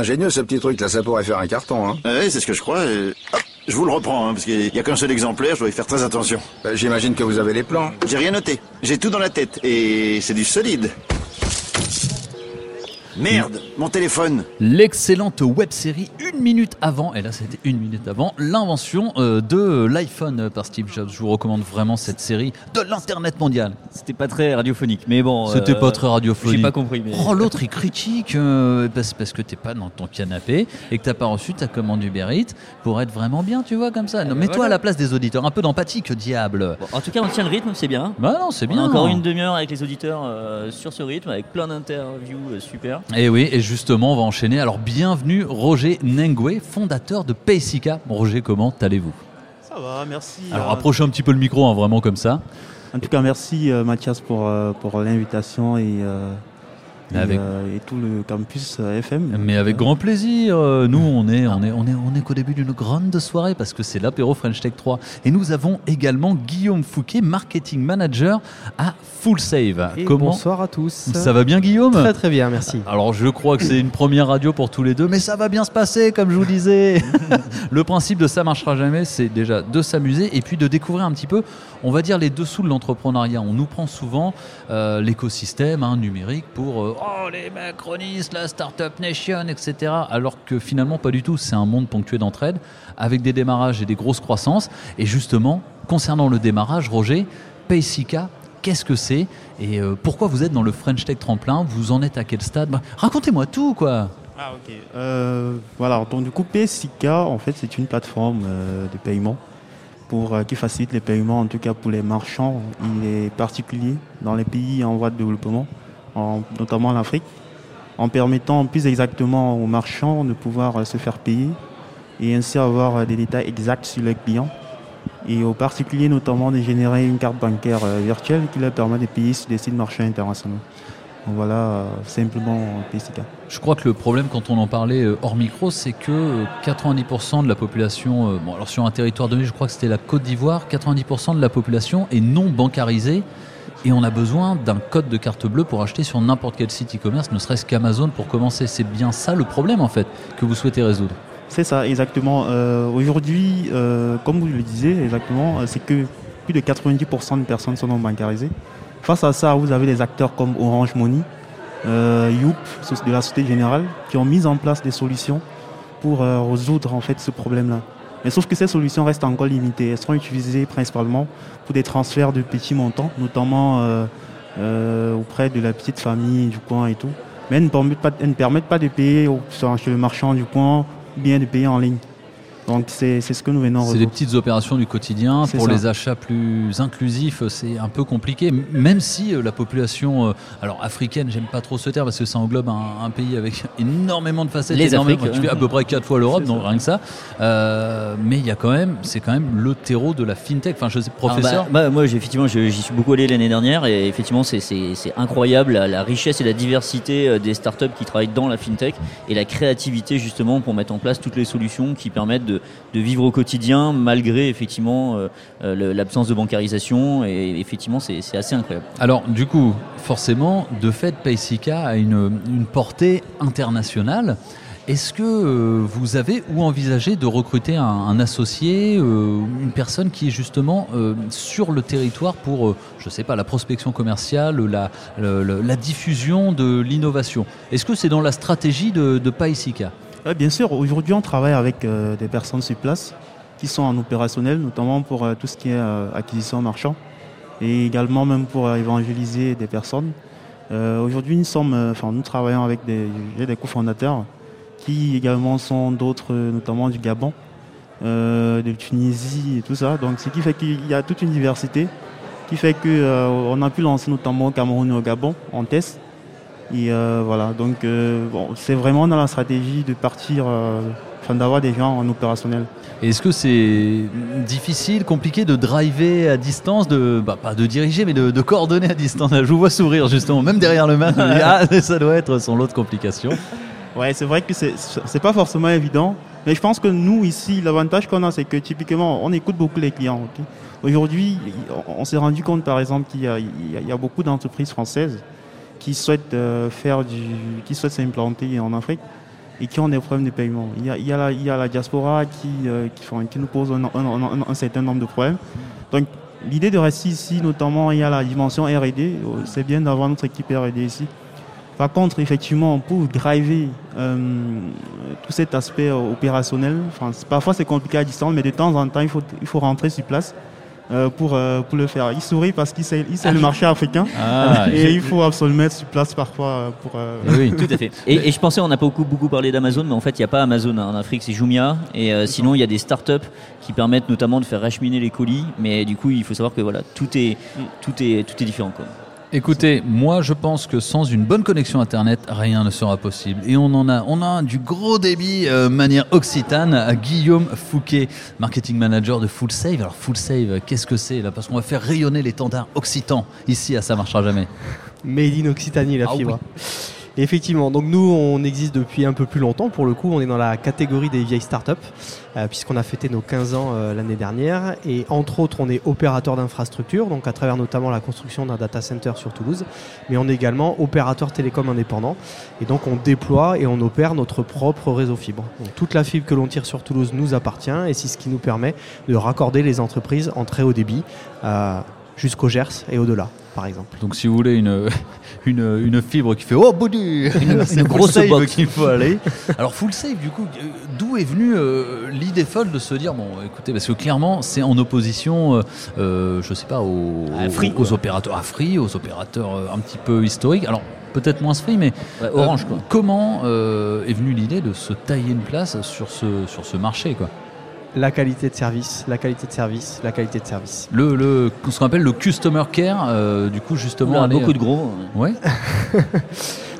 Ingénieux ce petit truc là, ça pourrait faire un carton. Hein. Oui, c'est ce que je crois. je vous le reprends, hein, parce qu'il n'y a qu'un seul exemplaire, je dois y faire très attention. Bah, j'imagine que vous avez les plans. J'ai rien noté. J'ai tout dans la tête. Et c'est du solide. Merde, mon téléphone. L'excellente web série une minute avant, et là c'était une minute avant, l'invention euh, de l'iPhone par Steve Jobs. Je vous recommande vraiment cette série de l'internet mondial. C'était pas très radiophonique, mais bon. C'était pas euh, très radiophonique. J'ai pas compris. Mais... Oh, l'autre il critique euh, parce, parce, que t'es pas dans ton canapé et que t'as pas reçu ta commande Uber Eats pour être vraiment bien, tu vois, comme ça. Non, mets-toi à la place des auditeurs, un peu d'empathie, que diable. en tout cas, on tient le rythme, c'est bien. Bah non, c'est bien. encore une demi-heure avec les auditeurs sur ce rythme, avec plein d'interviews super. Et oui, et justement, on va enchaîner. Alors, bienvenue Roger Nengwe, fondateur de Paysika. Roger, comment allez-vous? Ça va, merci. Alors, euh, approchez un petit peu le micro, hein, vraiment comme ça. En tout cas, merci euh, Mathias pour, euh, pour l'invitation et euh, et, tout le campus euh, FM. Mais avec grand plaisir. Euh, nous, on est, on est, on est, on est qu'au début d'une grande soirée parce que c'est l'apéro French Tech 3. Et nous avons également Guillaume Fouquet, marketing manager à Full Save. Comment bonsoir à tous. Ça va bien, Guillaume? Très très bien, merci. Alors, je crois que c'est une première radio pour tous les deux, mais ça va bien se passer, comme je vous disais. le principe de ça marchera jamais, c'est déjà de s'amuser et puis de découvrir un petit peu, on va dire les dessous de l'entrepreneuriat. On nous prend souvent l'écosystème hein, numérique pour oh les macronistes, la Startup Nation, etc. Alors que finalement pas du tout, c'est un monde ponctué d'entraide, avec des démarrages et des grosses croissances. Et justement, concernant le démarrage, Roger, Paysika, qu'est-ce que c'est? Et euh, pourquoi vous êtes dans le French Tech Tremplin? Vous en êtes à quel stade? Bah, Racontez-moi tout, quoi. Ah ok. Euh, voilà, donc du coup Paysika, en fait, c'est une plateforme euh, de paiement qui facilite les paiements, en tout cas pour les marchands. Et les particuliers dans les pays en voie de développement notamment l'Afrique, en permettant plus exactement aux marchands de pouvoir euh, se faire payer et ainsi avoir euh, des détails exacts sur les clients et aux particuliers notamment de générer une carte bancaire euh, virtuelle qui leur permet de payer sur des sites marchands internationaux. Voilà, simplement PSIK. Je crois que le problème, quand on en parlait hors micro, c'est que euh, 90% de la population, bon, alors sur un territoire donné, je crois que c'était la Côte d'Ivoire, 90% de la population est non bancarisée et on a besoin d'un code de carte bleue pour acheter sur n'importe quel site e-commerce, ne serait-ce qu'Amazon pour commencer. C'est bien ça le problème en fait que vous souhaitez résoudre. C'est ça, exactement. Euh, Aujourd'hui, euh, comme vous le disiez, exactement, euh, c'est que plus de 90% de personnes sont non bancarisées. Face à ça, vous avez des acteurs comme Orange Money, euh, Youp, de la Société Générale, qui ont mis en place des solutions pour résoudre en fait ce problème-là. Mais sauf que ces solutions restent encore limitées. Elles seront utilisées principalement pour des transferts de petits montants, notamment euh, euh, auprès de la petite famille du coin et tout. Mais elles ne permettent pas, de payer au- le marchand du coin, ou bien de payer en ligne. Donc c'est ce que nous venons C'est des petites opérations du quotidien. Pour ça. les achats plus inclusifs, c'est un peu compliqué. Même si euh, la population, euh, alors africaine, j'aime pas trop ce terme parce que ça englobe un, un pays avec énormément de facettes. Les énormément, Afriques, tu fais ouais. à peu près quatre fois l'Europe, donc rien que ça. Euh, mais il y a quand même, c'est quand même le terreau de la fintech. Enfin, je sais, professeur. Ah bah, bah, moi, j'ai- effectivement, je- j'y suis beaucoup allé l'année dernière et effectivement, c'est- incroyable la, la richesse et la diversité des startups qui travaillent dans la fintech et la créativité justement pour mettre en place toutes les solutions qui permettent de, de vivre au quotidien malgré effectivement euh, euh, l'absence de bancarisation et effectivement, c'est assez incroyable. Alors, du coup, forcément, de fait, Paysika a une, portée internationale. Est-ce que euh, vous avez ou envisagé de recruter un, associé, une personne qui est justement sur le territoire pour, je sais pas, la prospection commerciale, la, diffusion de l'innovation? Est-ce que c'est dans la stratégie de, de Bien sûr, aujourd'hui on travaille avec euh, des personnes sur place qui sont en opérationnel, notamment pour euh, tout ce qui est euh, acquisition marchand et également même pour euh, évangéliser des personnes. Aujourd'hui nous travaillons avec des, des cofondateurs qui également sont d'autres, notamment du Gabon, de Tunisie et tout ça. Donc ce qui fait qu'il y a toute une diversité qui fait que euh, on a pu lancer notamment au Cameroun et au Gabon en test. Et euh, voilà, donc euh, bon, c'est vraiment dans la stratégie de partir, euh, enfin d'avoir des gens en opérationnel. Est-ce que c'est difficile, compliqué de driver à distance, de bah, pas de diriger, mais de, de coordonner à distance? Je vous vois sourire justement, même derrière le dis, ah, ça doit être son lot de complications. Ouais, c'est vrai que c'est pas forcément évident, mais je pense que nous ici, l'avantage qu'on a, c'est que typiquement, on écoute beaucoup les clients. Aujourd'hui, on, on s'est rendu compte, par exemple, qu'il y a beaucoup d'entreprises françaises qui souhaitent euh, faire du, qui souhaitent s'implanter en Afrique et qui ont des problèmes de paiement. Il y a, la, diaspora qui, euh, nous pose un, certain nombre de problèmes. Donc, l'idée de rester ici, notamment, il y a la dimension R&D. euh, C'est bien d'avoir notre équipe R&D ici. Par contre, effectivement, pour driver tout cet aspect opérationnel, parfois c'est compliqué à distance, mais de temps en temps, il faut, rentrer sur place pour, euh, pour le faire. Il sourit parce qu'il sait, il sait le marché africain Ah, et il faut absolument être sur place parfois euh, pour... euh, Oui, Tout à fait. Et, et je pensais, on n'a pas beaucoup, beaucoup parlé d'Amazon, mais en fait, il n'y a pas Amazon en Afrique, c'est Jumia. Et euh, sinon, il y a des startups qui permettent notamment de faire acheminer les colis. Mais du coup, il faut savoir que voilà, tout est, tout est, tout est différent. Quoi. Écoutez, moi je pense que sans une bonne connexion internet, rien ne sera possible. Et on en a, on a du gros débit euh, manière occitane à Guillaume Fouquet, marketing manager de Full Save. Alors Full Save, qu'est-ce que c'est là? Parce qu'on va faire rayonner l'étendard occitan ici à ça marchera jamais. Made in Occitanie, la Ah fibre. Effectivement, donc nous, on existe depuis un peu plus longtemps. Pour le coup, on est dans la catégorie des vieilles startups, euh, puisqu'on a fêté nos 15 ans euh, l'année dernière. Et entre autres, on est opérateur d'infrastructure, donc à travers notamment la construction d'un data center sur Toulouse. Mais on est également opérateur télécom indépendant. Et donc, on déploie et on opère notre propre réseau fibre. Donc, toute la fibre que l'on tire sur Toulouse nous appartient et c'est ce qui nous permet de raccorder les entreprises en très haut débit euh, jusqu'au Gers et au-delà, par exemple. Donc si vous voulez une, une, une fibre qui fait oh boudu, Une- c'est une grosse Save qu'il faut aller. Alors Full Save du coup, d'où est venue euh, l'idée folle de se dire bon écoutez parce que clairement c'est en opposition, euh, euh, je sais pas aux, À Free, aux opérateurs à Free, aux opérateurs euh, un petit peu historiques. Alors peut-être moins Free, mais Ouais, Orange, quoi. comment euh, est venue l'idée de se tailler une place sur ce sur ce marché quoi? La qualité de service, la qualité de service, la qualité de service. le, le ce qu'on appelle le customer care, euh, du coup justement aller- beaucoup de gros. Ouais.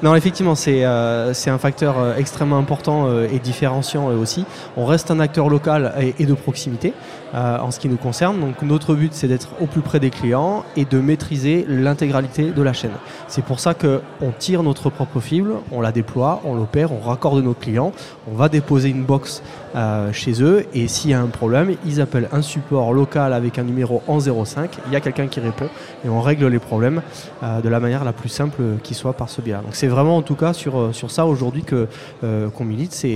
Non, effectivement, c'est euh, c'est un facteur euh, extrêmement important euh, et différenciant euh, aussi. On reste un acteur local et, et de proximité euh, en ce qui nous concerne. Donc notre but, c'est d'être au plus près des clients et de maîtriser l'intégralité de la chaîne. C'est pour ça qu'on tire notre propre fibre, on la déploie, on l'opère, on raccorde nos clients, on va déposer une box euh, chez eux et s'il y a un problème, ils appellent un support local avec un numéro en 05, il y a quelqu'un qui répond et on règle les problèmes euh, de la manière la plus simple qui soit par ce biais-là. Donc c'est vraiment en tout cas sur, sur ça aujourd'hui qu'on milite.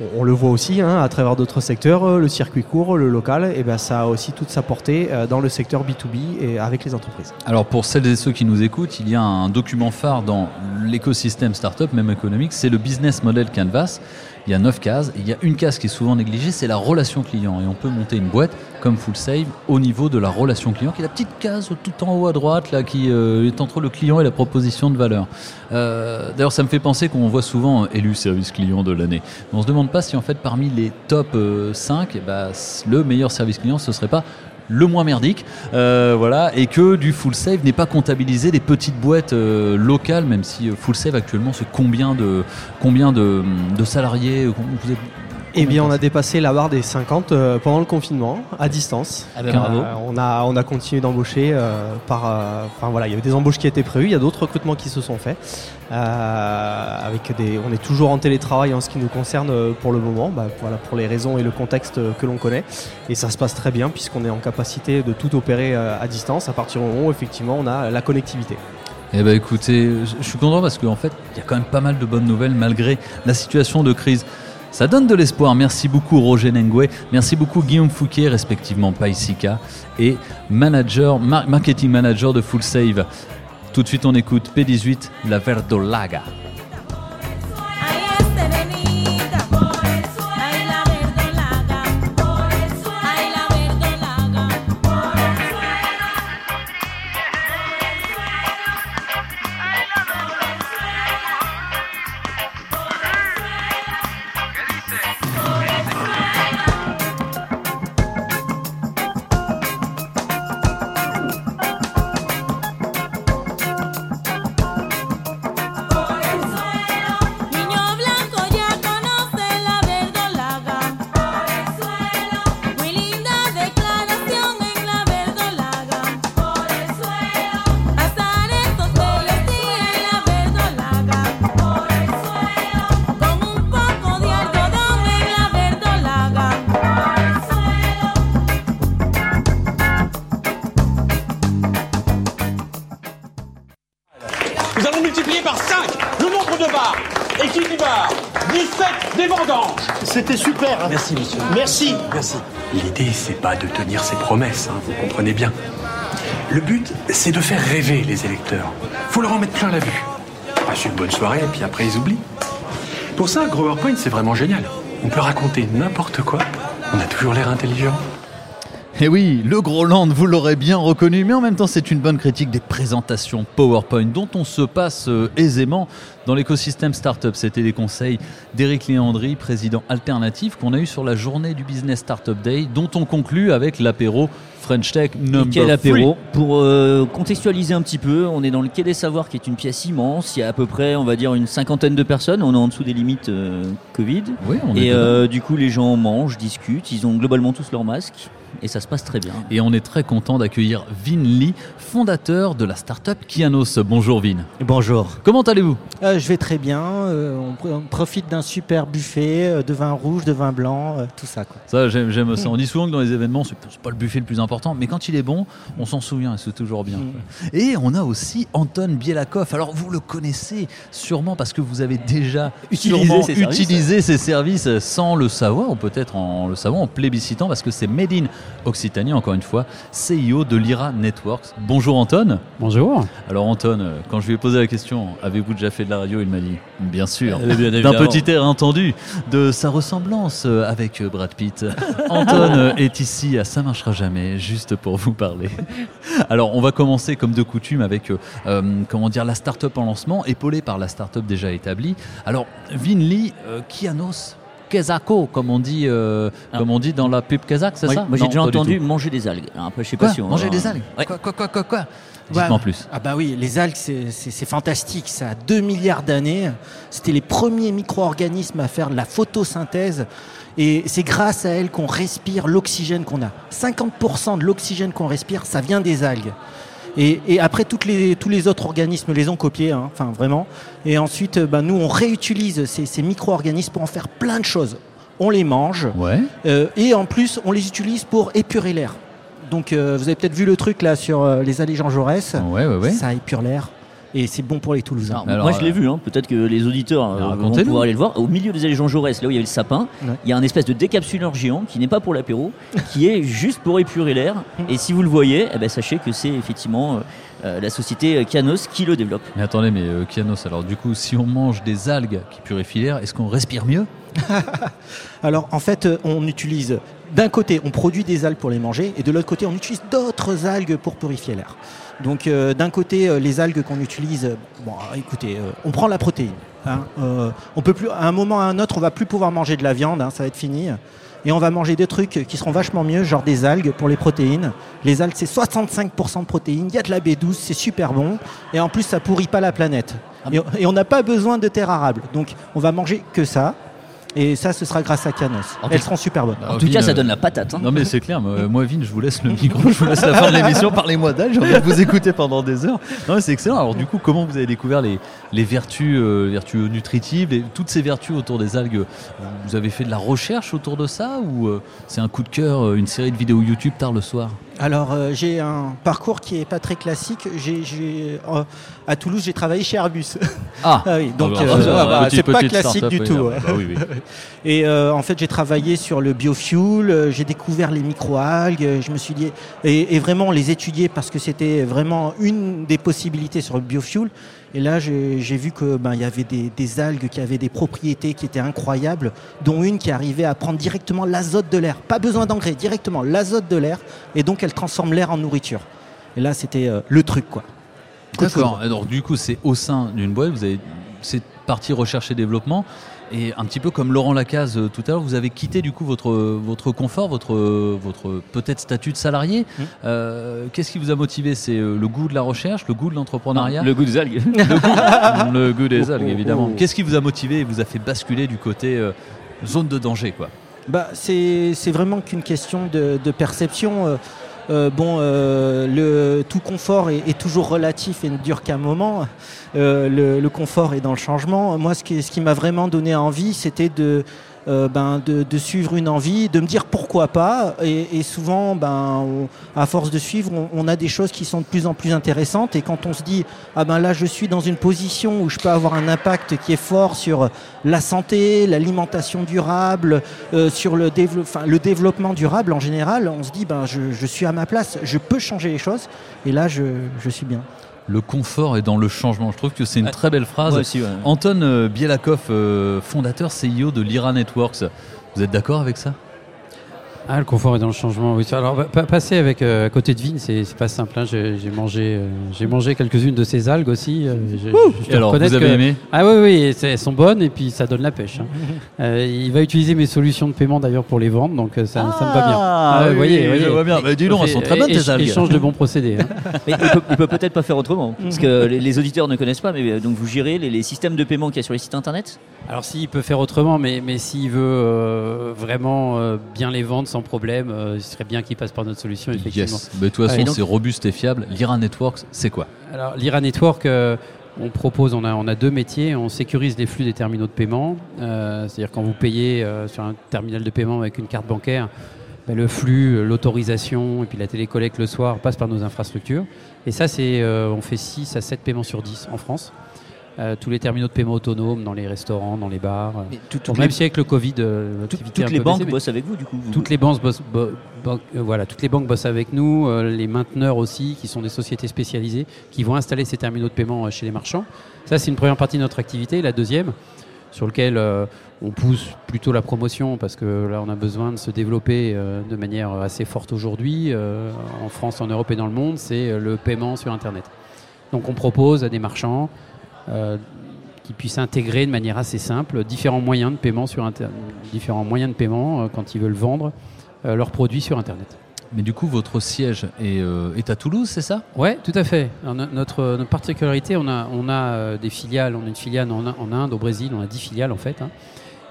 On, on le voit aussi hein, à travers d'autres secteurs, le circuit court, le local, et ben ça a aussi toute sa portée euh, dans le secteur B2B et avec les entreprises. Alors pour celles et ceux qui nous écoutent, il y a un document phare dans l'écosystème startup, même économique, c'est le Business Model Canvas. Il y a 9 cases, il y a une case qui est souvent négligée, c'est la relation client. Et on peut monter une boîte comme Full Save au niveau de la relation client, qui est la petite case tout en haut à droite, qui euh, est entre le client et la proposition de valeur. Euh, D'ailleurs, ça me fait penser qu'on voit souvent euh, élu service client de l'année. On se demande pas si en fait parmi les top euh, 5, eh ben, le meilleur service client, ce serait pas le moins merdique, euh, voilà, et que du full save n'est pas comptabilisé des petites boîtes euh, locales, même si euh, full save actuellement c'est combien de de, salariés vous êtes Eh bien, on a dépassé la barre des 50 euh, pendant le confinement, à distance. Ah ben, bravo. Euh, on, a, on a continué d'embaucher euh, par. Enfin voilà, il y avait des embauches qui étaient prévues, il y a d'autres recrutements qui se sont faits. Avec des, on est toujours en télétravail en ce qui nous concerne pour le moment, bah, voilà, pour les raisons et le contexte que l'on connaît. Et ça se passe très bien puisqu'on est en capacité de tout opérer à distance à partir du moment où effectivement on a la connectivité. Eh ben écoutez, je je suis content parce qu'en fait, il y a quand même pas mal de bonnes nouvelles malgré la situation de crise. Ça donne de l'espoir. Merci beaucoup Roger Nengue, merci beaucoup Guillaume Fouquet, respectivement Paisika, et marketing manager de Full Save. Tout de suite, on écoute P18, la Verdolaga. Merci, monsieur. Merci. Merci. L'idée, c'est pas de tenir ses promesses, hein, vous comprenez bien. Le but, c'est de faire rêver les électeurs. Faut leur en mettre plein la vue. Passe une bonne soirée, et puis après, ils oublient. Pour ça, GrowerPoint, c'est vraiment génial. On peut raconter n'importe quoi. On a toujours l'air intelligent. Et Eh oui, le Groland, vous l'aurez bien reconnu, mais en même temps, c'est une bonne critique des présentations PowerPoint dont on se passe euh, aisément dans l'écosystème startup. C'était des conseils d'Éric Léandry, président alternatif, qu'on a eu sur la journée du Business Startup Day, dont on conclut avec l'apéro French Tech number quel apéro. Pour euh, contextualiser un petit peu, on est dans le Quai des Savoirs qui est une pièce immense. Il y a à peu près, on va dire, une cinquantaine de personnes. On est en dessous des limites euh, Covid. Oui, on est Et euh, du coup, les gens mangent, discutent. Ils ont globalement tous leur masque. Et ça se passe très bien. Et on est très content d'accueillir Vin Lee, fondateur de la startup Kianos. Bonjour Vin. Bonjour. Comment allez-vous? Euh, je vais très bien. euh, on, pr- on profite d'un super buffet euh, de vin rouge, de vin blanc, euh, tout ça. Quoi. Ça, j'aime, ça. On dit souvent que dans les événements, c'est, pas le buffet le plus important, mais quand il est bon, on s'en souvient et c'est toujours bien. Et on a aussi Anton Bielakov. Alors, vous le connaissez sûrement parce que vous avez déjà Utilisé services. utilisé ses services sans le savoir, ou peut-être en le savant, en plébiscitant, parce que c'est Made in Occitanie, encore une fois, CEO de l'IRA Networks. Bonjour Anton. Bonjour. Alors Anton, euh, quand je lui ai posé la question, avez-vous déjà fait de la radio Il m'a dit, bien sûr. D'un petit air entendu de sa ressemblance euh, avec euh, Brad Pitt. Anton est ici à Ça marchera jamais, juste pour vous parler. Alors on va commencer comme de coutume avec euh, comment dire la start-up en lancement, épaulée par la start-up déjà établie. Alors Vinly, euh, Kianos, kezako, comme on dit, euh, comme on dit dans la pub kazakh, c'est ça moi, j'ai déjà entendu manger des algues. Alors, après, je sais Quoi pas si on Manger des algues Ouais. Quoi, quoi, quoi, quoi, quoi. Dites-moi en plus. Ah bah oui, les algues, c'est fantastique. Ça a 2 milliards d'années. C'était les premiers micro-organismes à faire de la photosynthèse. Et c'est grâce à elles qu'on respire l'oxygène qu'on a. 50% de l'oxygène qu'on respire, ça vient des algues. Et, et après, toutes les, tous les autres organismes les ont copiés, hein, enfin vraiment. Et ensuite, euh, bah, nous, on réutilise ces, ces micro-organismes pour en faire plein de choses. On les mange. Euh, et en plus, on les utilise pour épurer l'air. Donc, euh, vous avez peut-être vu le truc là sur euh, les allées Jean Jaurès. Ouais, ouais, ouais. Ça épure l'air. Et c'est bon pour les Toulousains. Moi, je l'ai vu. hein. Peut-être que les auditeurs euh, vont pouvoir aller le voir. Au milieu des allées Jean Jaurès, là où il y avait le sapin, il y a un espèce de décapsuleur géant qui n'est pas pour l'apéro, qui est juste pour épurer l'air. Et si vous le voyez, eh ben, sachez que c'est effectivement euh, euh, la société Canos qui le développe. Mais attendez, mais euh, Kianos, alors du coup, si on mange des algues qui purifient l'air, est-ce qu'on respire mieux Alors en fait, euh, on utilise d'un côté, on produit des algues pour les manger, et de l'autre côté, on utilise d'autres algues pour purifier l'air. Donc euh, d'un côté, euh, les algues qu'on utilise, euh, bon, écoutez, on prend la protéine. hein, on peut plus, à un moment à un autre, on va plus pouvoir manger de la viande, hein, ça va être fini. Et on va manger des trucs qui seront vachement mieux, genre des algues pour les protéines. Les algues, c'est 65% de protéines, il y a de la B12, c'est super bon. Et en plus, ça pourrit pas la planète. Et, et on n'a pas besoin de terre arable. Donc on va manger que ça. Et ça, ce sera grâce à Canos. En Elles tout- seront super bonnes. Ah, Vin, euh, Non mais c'est clair, moi, moi, Vin, je vous laisse le micro, je vous laisse la fin de l'émission, parlez-moi d'Algues, j'ai envie de vous écouter pendant des heures. Non mais c'est excellent, alors du coup, comment vous avez découvert les, les vertus, euh, vertus nutritives, les- toutes ces vertus autour des algues Vous avez fait de la recherche autour de ça ou euh, c'est un coup de cœur, euh, une série de vidéos YouTube tard le soir? Alors, euh, j'ai un parcours qui est pas très classique. J'ai, j'ai, euh, à Toulouse, j'ai travaillé chez Airbus. Ah. oui, donc Ah bah, euh, ah bah, c'est pas classique du tout. ah bah oui, oui. Et euh, en fait, j'ai travaillé sur le biofuel. euh, J'ai découvert les microalgues. euh, Je me suis dit et, et vraiment les étudier parce que c'était vraiment une des possibilités sur le biofuel. Et là, j'ai vu que ben y avait des, des algues qui avaient des propriétés qui étaient incroyables, dont une qui arrivait à prendre directement l'azote de l'air. Pas besoin d'engrais, directement l'azote de l'air. Et donc, elle transforme l'air en nourriture. Et là, c'était euh, le truc, quoi. D'accord, alors du coup c'est au sein d'une boîte, vous avez cette partie recherche et développement, et un petit peu comme Laurent Lacaze euh, tout à l'heure, vous avez quitté du coup votre, votre confort, votre, votre peut-être statut de salarié. Mmh. Euh, Qu'est-ce qui vous a motivé? C'est euh, le goût de la recherche, le goût de l'entrepreneuriat? Non, le goût des algues. Le goût, le goût des Oh, algues oh, évidemment. oh. Qu'est-ce qui vous a motivé et vous a fait basculer du côté euh, zone de danger quoi? Bah, c'est c'est vraiment qu'une question de, de perception. Euh, bon, euh, le tout confort est, est toujours relatif et ne dure qu'un moment. Euh, le, le confort est dans le changement. Moi, ce qui, ce qui m'a vraiment donné envie, c'était de, euh, ben, de, suivre une envie, de me dire pourquoi pas. Et, souvent, ben, à force de suivre, on, a des choses qui sont de plus en plus intéressantes. Et quand on se dit, ah ben là, je suis dans une position où je peux avoir un impact qui est fort sur la santé, l'alimentation durable, euh, sur le, développement durable en général, on se dit, ben, je, suis à ma place, je peux changer les choses. Et là, je suis bien. Le confort est dans le changement. Je trouve que c'est une très belle phrase. aussi, ouais. Anton euh, Bielakov, euh, fondateur CEO de Lyra Networks. Vous êtes d'accord avec ça? Ah, le confort est dans le changement. Oui. Alors, pa- pa- passer avec euh, à côté de Vigne, c'est pas simple. hein. J'ai mangé, euh, j'ai mangé quelques-unes de ces algues aussi. euh, je- je Et alors, vous avez que- aimé? Ah oui, oui, elles sont bonnes et puis ça donne la pêche. hein. Euh, il va utiliser mes solutions de paiement d'ailleurs pour les vendre, donc ça, ça me va bien. Ah, ouais, oui, voyez, je vois bien. Bah, dis donc, elles sont très bonnes, tes algues. Échange de bons procédés. hein. Mais il peut, il peut peut-être pas faire autrement, parce que les, les auditeurs ne connaissent pas. Mais donc vous gérez les, les systèmes de paiement qu'il y a sur les sites internet? Alors s'il peut faire autrement, mais, mais s'il veut vraiment bien les vendre sans problème, euh, il serait bien qu'il passe par notre solution, effectivement. Yes. Mais de toute façon, c'est robuste et fiable. Lyra Networks, c'est quoi? Alors, l'IRA Network, euh, on propose, on a, on a deux métiers. On sécurise les flux des terminaux de paiement. Euh, C'est-à-dire quand vous payez euh, sur un terminal de paiement avec une carte bancaire, ben, le flux, l'autorisation et puis la télécollecte le soir passe par nos infrastructures. Et ça, c'est, euh, on fait 6 à 7 paiements sur 10 en France. Euh, tous les terminaux de paiement autonomes dans les restaurants, dans les bars. Mais tout- Bon, toutes même les- si avec le Covid, euh, Toutes- les banques bossent avec vous, du coup, vous- Toutes les banques bossent, bo- bo- euh, voilà, toutes les banques bossent avec nous, euh, les mainteneurs aussi, qui sont des sociétés spécialisées, qui vont installer ces terminaux de paiement chez les marchands. Ça, c'est une première partie de notre activité. La deuxième, sur lequel on pousse plutôt la promotion, parce que là, on a besoin de se développer de manière assez forte aujourd'hui, en France, en Europe et dans le monde, c'est le paiement sur Internet. Donc, on propose à des marchands qui puissent intégrer de manière assez simple différents moyens de paiement sur Inter- différents moyens de paiement euh, quand ils veulent vendre euh, leurs produits sur Internet. Mais du coup, votre siège est, euh, est à Toulouse, c'est ça? Ouais, tout à fait. Alors, notre, notre particularité, on a, on a euh, des filiales. On a une filiale en, en Inde, au Brésil. On a 10 filiales en fait. hein.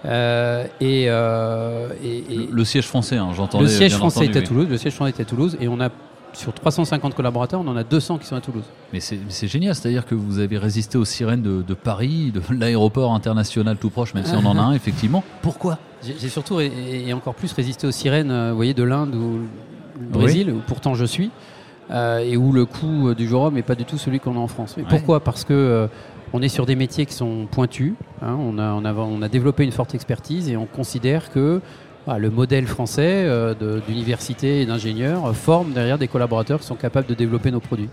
Euh, et, euh, et- et- Le, le siège français, hein, j'entendais. le siège bien français entendu, est à oui. Toulouse. Le siège français est à Toulouse. Et on a sur 350 collaborateurs, on en a 200 qui sont à Toulouse. Mais c'est génial, c'est-à-dire que vous avez résisté aux sirènes de, de Paris, de l'aéroport international tout proche, même si on en a un, effectivement. Pourquoi? J'ai surtout et et encore plus résisté aux sirènes, euh, vous voyez, de l'Inde ou le Brésil, où pourtant je suis, euh, et où le coût euh, du jour homme n'est pas du tout celui qu'on a en France. Mais Ouais. pourquoi? Parce que euh, on est sur des métiers qui sont pointus. hein, on, a, on, a, on a développé une forte expertise et on considère que ah, le modèle français euh, d'université et d'ingénieurs euh, forme derrière des collaborateurs qui sont capables de développer nos produits.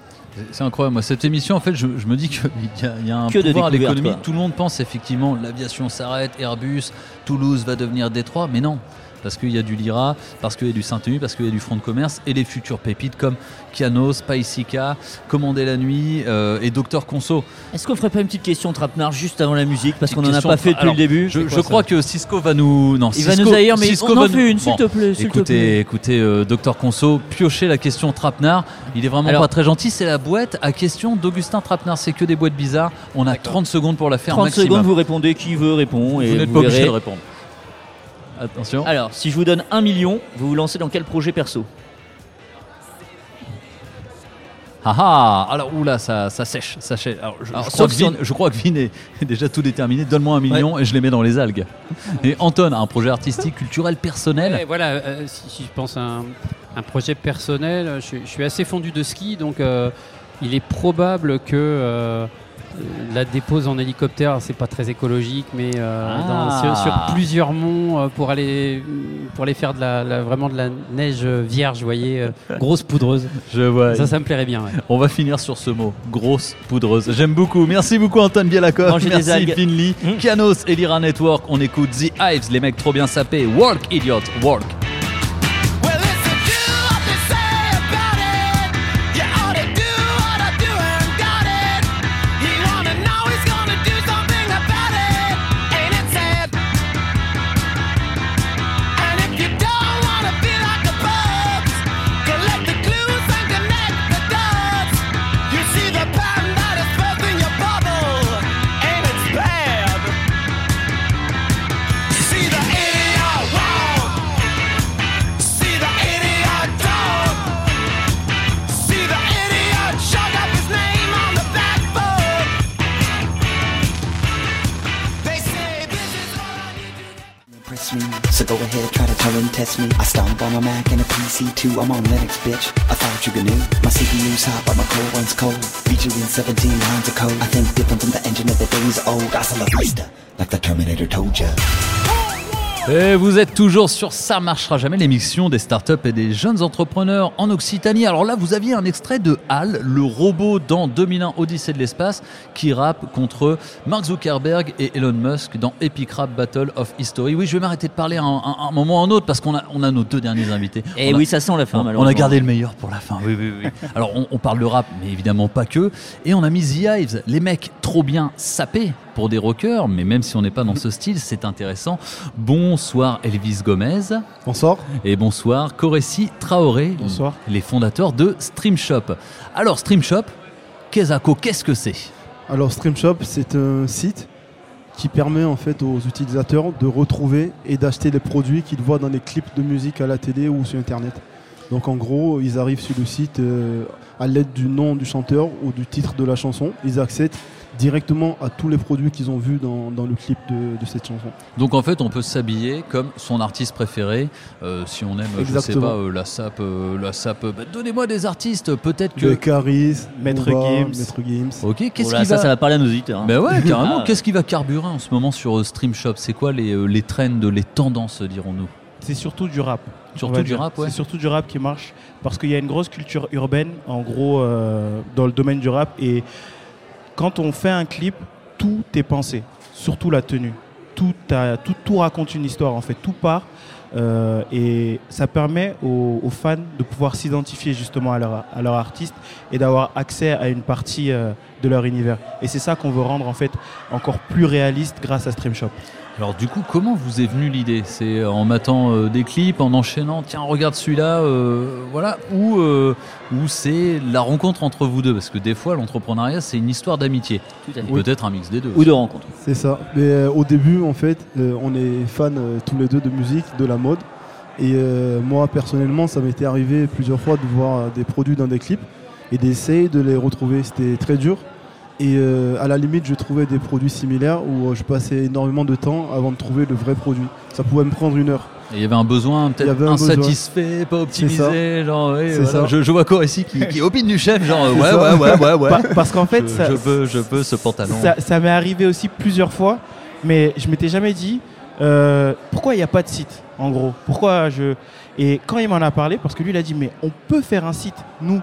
C'est- incroyable. Moi, cette émission, en fait, je, je me dis qu'il y, a- il y a un Que de pouvoir à l'économie. Tout le monde pense effectivement l'aviation s'arrête, Airbus, Toulouse va devenir Détroit, mais non. Parce qu'il y a du Lyra, parce qu'il y a du Saint-Denis, parce qu'il y a du front de commerce et les futures pépites comme Kianos, Paisica, Commander la nuit euh, et Docteur Conso. Est-ce qu'on ferait pas une petite question Trapnar juste avant la musique parce qu'on en a pas fait depuis Alors, le début Je, je crois que Cisco va nous. Non, Il va Cisco- nous haïr, mais Cisco on en va fait une, s'il te plaît, s'il te écoutez, plaît. écoutez, euh, Docteur Conso, piochez la question Trapnar. Il est vraiment Alors- pas très gentil. C'est la boîte à question d'Augustin Trapnar. C'est que des boîtes bizarres. On a 30 secondes pour la faire 30 maximum. secondes, vous répondez qui veut répond et Vous n'êtes pas obligé de répondre. Attention. Alors, si je vous donne un million, vous vous lancez dans quel projet perso? Ah ah Alors, oula, ça, ça sèche, ça sèche. Alors, je, Alors, je crois sauf que si Vin, on- je crois que Vin est, est déjà tout déterminé. Donne-moi un million et je les mets dans les algues. Et Anton a un projet artistique, culturel, personnel. Ouais, voilà, euh, si, si je pense à un, un projet personnel, euh, je, suis- je suis assez fondu de ski, donc euh, il est probable que euh, la dépose en hélicoptère, c'est pas très écologique, mais euh, dans- Ah. sur, sur plusieurs monts euh, pour aller pour aller faire de la, la- vraiment de la neige vierge, vous voyez, euh, grosse poudreuse. Je vois. Ça, ça me plairait bien. ouais. On va finir sur ce mot, grosse poudreuse. J'aime beaucoup. Merci beaucoup. Manger des Merci. Finley, Kianos et Lyra Network. On écoute The Hives, les mecs trop bien sapés. Walk, idiot, walk. Me. I stomp on a Mac and a PC too. I'm on Linux, bitch. I thought you knew. My CPU's hot, but my core runs cold. Beat you in 17 lines of code. I think different from the engine of the days old. Hasta la vista, like the Terminator told ya. Et vous êtes toujours sur Ça marchera jamais, l'émission des startups et des jeunes entrepreneurs en Occitanie. Alors là, vous aviez un extrait de HAL, le robot dans 2001 Odyssée de l'espace, qui rappe contre Mark Zuckerberg et Elon Musk dans Epic Rap Battle of History. Oui, je vais m'arrêter de parler un, un- un moment ou un autre parce qu'on a, on a nos deux derniers invités. Eh On a- oui, ça sent la fin, on- On a malheureusement. gardé le meilleur pour la fin. Oui, oui, oui. Alors, on, on parle de rap, mais évidemment pas que. Et on a mis The Hives, les mecs trop bien sapés pour des rockers, mais même si on n'est pas dans ce style, c'est intéressant. Bonsoir Elvis Gomez. Bonsoir. Et bonsoir Koressi Traoré. Bonsoir. Les fondateurs de StreamShop. Alors, StreamShop, Kezako, qu'est-ce que c'est? Alors StreamShop, c'est un site qui permet en fait aux utilisateurs de retrouver et d'acheter les produits qu'ils voient dans les clips de musique à la télé ou sur Internet. Donc en gros, ils arrivent sur le site euh, à l'aide du nom du chanteur ou du titre de la chanson. Ils accèdent directement à tous les produits qu'ils ont vus dans, dans le clip de, de cette chanson. Donc en fait, on peut s'habiller comme son artiste préféré. Euh, si on aime, je sais Exactement. pas, euh, la sap, euh, la sap. bah, Donnez-moi des artistes, peut-être que. Le Caris, Maître Gims. Maître Gims. Ok, qu'est-ce Oh là, qui ça, va ça va parler à nos auditeurs. hein. Ben ouais, carrément. Ah. Qu'est-ce qui va carburer en ce moment sur euh, StreamShop C'est quoi les, euh, les trends, les tendances, dirons-nous? C'est surtout du rap. Surtout du rap, ouais. C'est surtout du rap qui marche parce qu'il y a une grosse culture urbaine, en gros, euh, dans le domaine du rap. Et quand on fait un clip, tout est pensé, surtout la tenue. Tout, raconte une histoire, en fait, tout part. euh, et ça permet aux, fans de pouvoir s'identifier justement à leur, artiste et d'avoir accès à une partie euh, de leur univers. Et c'est ça qu'on veut rendre en fait encore plus réaliste grâce à StreamShop. Alors du coup, comment vous est venue l'idée? C'est en matant euh, des clips, en enchaînant, tiens, regarde celui-là, euh, voilà, ou euh, ou c'est la rencontre entre vous deux? Parce que des fois, l'entrepreneuriat, c'est une histoire d'amitié. Tout à fait. Peut-être un mix des deux. Ou de rencontres. C'est ça. Mais euh, au début, en fait, euh, on est fans euh, tous les deux de musique, de la mode. Et euh, moi, personnellement, ça m'était arrivé plusieurs fois de voir euh, des produits dans des clips et d'essayer de les retrouver. C'était très dur. Et euh, à la limite, je trouvais des produits similaires où euh, je passais énormément de temps avant de trouver le vrai produit. Ça pouvait me prendre une heure. Et il y avait un besoin peut-être besoin. insatisfait, pas optimisé, genre, ouais, C'est voilà. ça. Je, je vois quoi ici qui, qui opine du chef, genre, ouais, ouais, ouais, ouais, ouais. Pa- parce qu'en fait, je, ça- je peux, je peux ce pantalon. Ça, ça m'est arrivé aussi plusieurs fois, mais je m'étais jamais dit euh, pourquoi il n'y a pas de site, en gros? Pourquoi je et quand il m'en a parlé, parce que lui il a dit mais on peut faire un site, nous.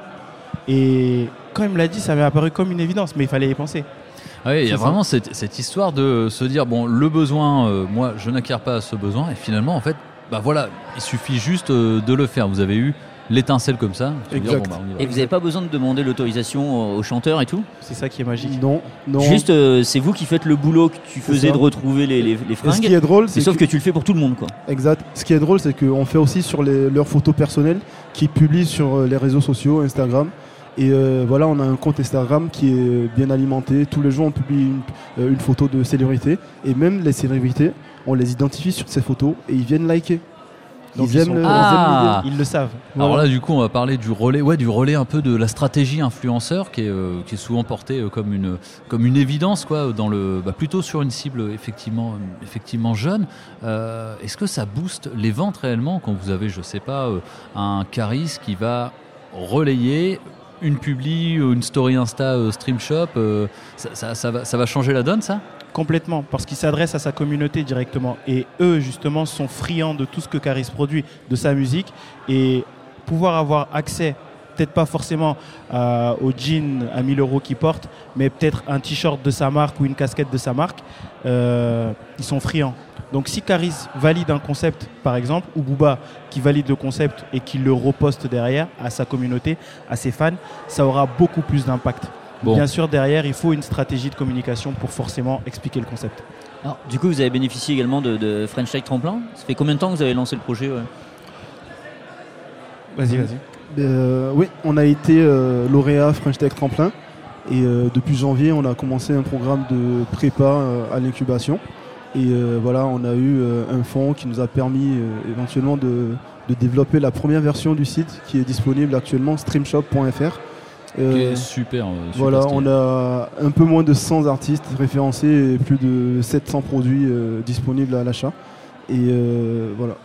Et quand il me l'a dit, ça m'est apparu comme une évidence, mais il fallait y penser. Ouais, il y a ça. vraiment cette, cette histoire de se dire bon, le besoin, euh, moi, je n'acquiers pas ce besoin, et finalement, en fait, bah voilà, il suffit juste euh, de le faire. Vous avez eu l'étincelle comme ça. se dire, bon, bah. Et vous n'avez pas besoin de demander l'autorisation aux chanteurs et tout C'est ça qui est magique. Non, non. Juste, euh, c'est vous qui faites le boulot que tu faisais de retrouver les, les, les Et fringues. ce qui est drôle, c'est sauf que- que... tu le fais pour tout le monde, quoi. Exact. Ce qui est drôle, c'est qu'on fait aussi sur les- leurs photos personnelles qu'ils publient sur les réseaux sociaux, Instagram. Et euh, voilà, on a un compte Instagram qui est bien alimenté. Tous les jours, on publie une, euh, une photo de célébrité. Et même les célébrités, on les identifie sur ces photos et ils viennent liker. Donc, ils, ils aiment sont- le- ils aiment Ah. Ils le savent. Alors là, du coup, on va parler du relais, ouais, du relais un peu de la stratégie influenceur, qui est, euh, qui est souvent portée euh, comme une, comme une évidence, quoi, dans le, bah, plutôt sur une cible effectivement, effectivement jeune. Euh, Est-ce que ça booste les ventes réellement quand vous avez, je sais pas, euh, un Caris qui va relayer une publi, euh, une story Insta euh, Stream Shop, euh, ça, va, changer la donne, ça? Complètement, parce qu'il s'adresse à sa communauté directement. Et eux, justement, sont friands de tout ce que Caris produit, de sa musique. Et pouvoir avoir accès, peut-être pas forcément au jean à 1000 euros qu'ils portent, mais peut-être un t-shirt de sa marque ou une casquette de sa marque, ils sont friands. Donc si Caris valide un concept, par exemple, ou Booba qui valide le concept et qui le reposte derrière à sa communauté, à ses fans, ça aura beaucoup plus d'impact. Bon. Bien sûr, derrière, il faut une stratégie de communication pour forcément expliquer le concept. Alors, du coup, vous avez bénéficié également de, de French Tech Tremplin. Ça fait combien de temps que vous avez lancé le projet ouais? Vas-y, vas-y. Euh, oui, on a été euh, lauréat French Tech Tremplin. Et euh, depuis janvier, on a commencé un programme de prépa euh, à l'incubation. Et euh, voilà, on a eu euh, un fonds qui nous a permis euh, éventuellement de, de développer la première version du site qui est disponible actuellement, streamshop.fr. Super, super voilà, stylé. on a un peu moins de 100 artistes référencés et plus de 700 produits disponibles à l'achat. Et voilà.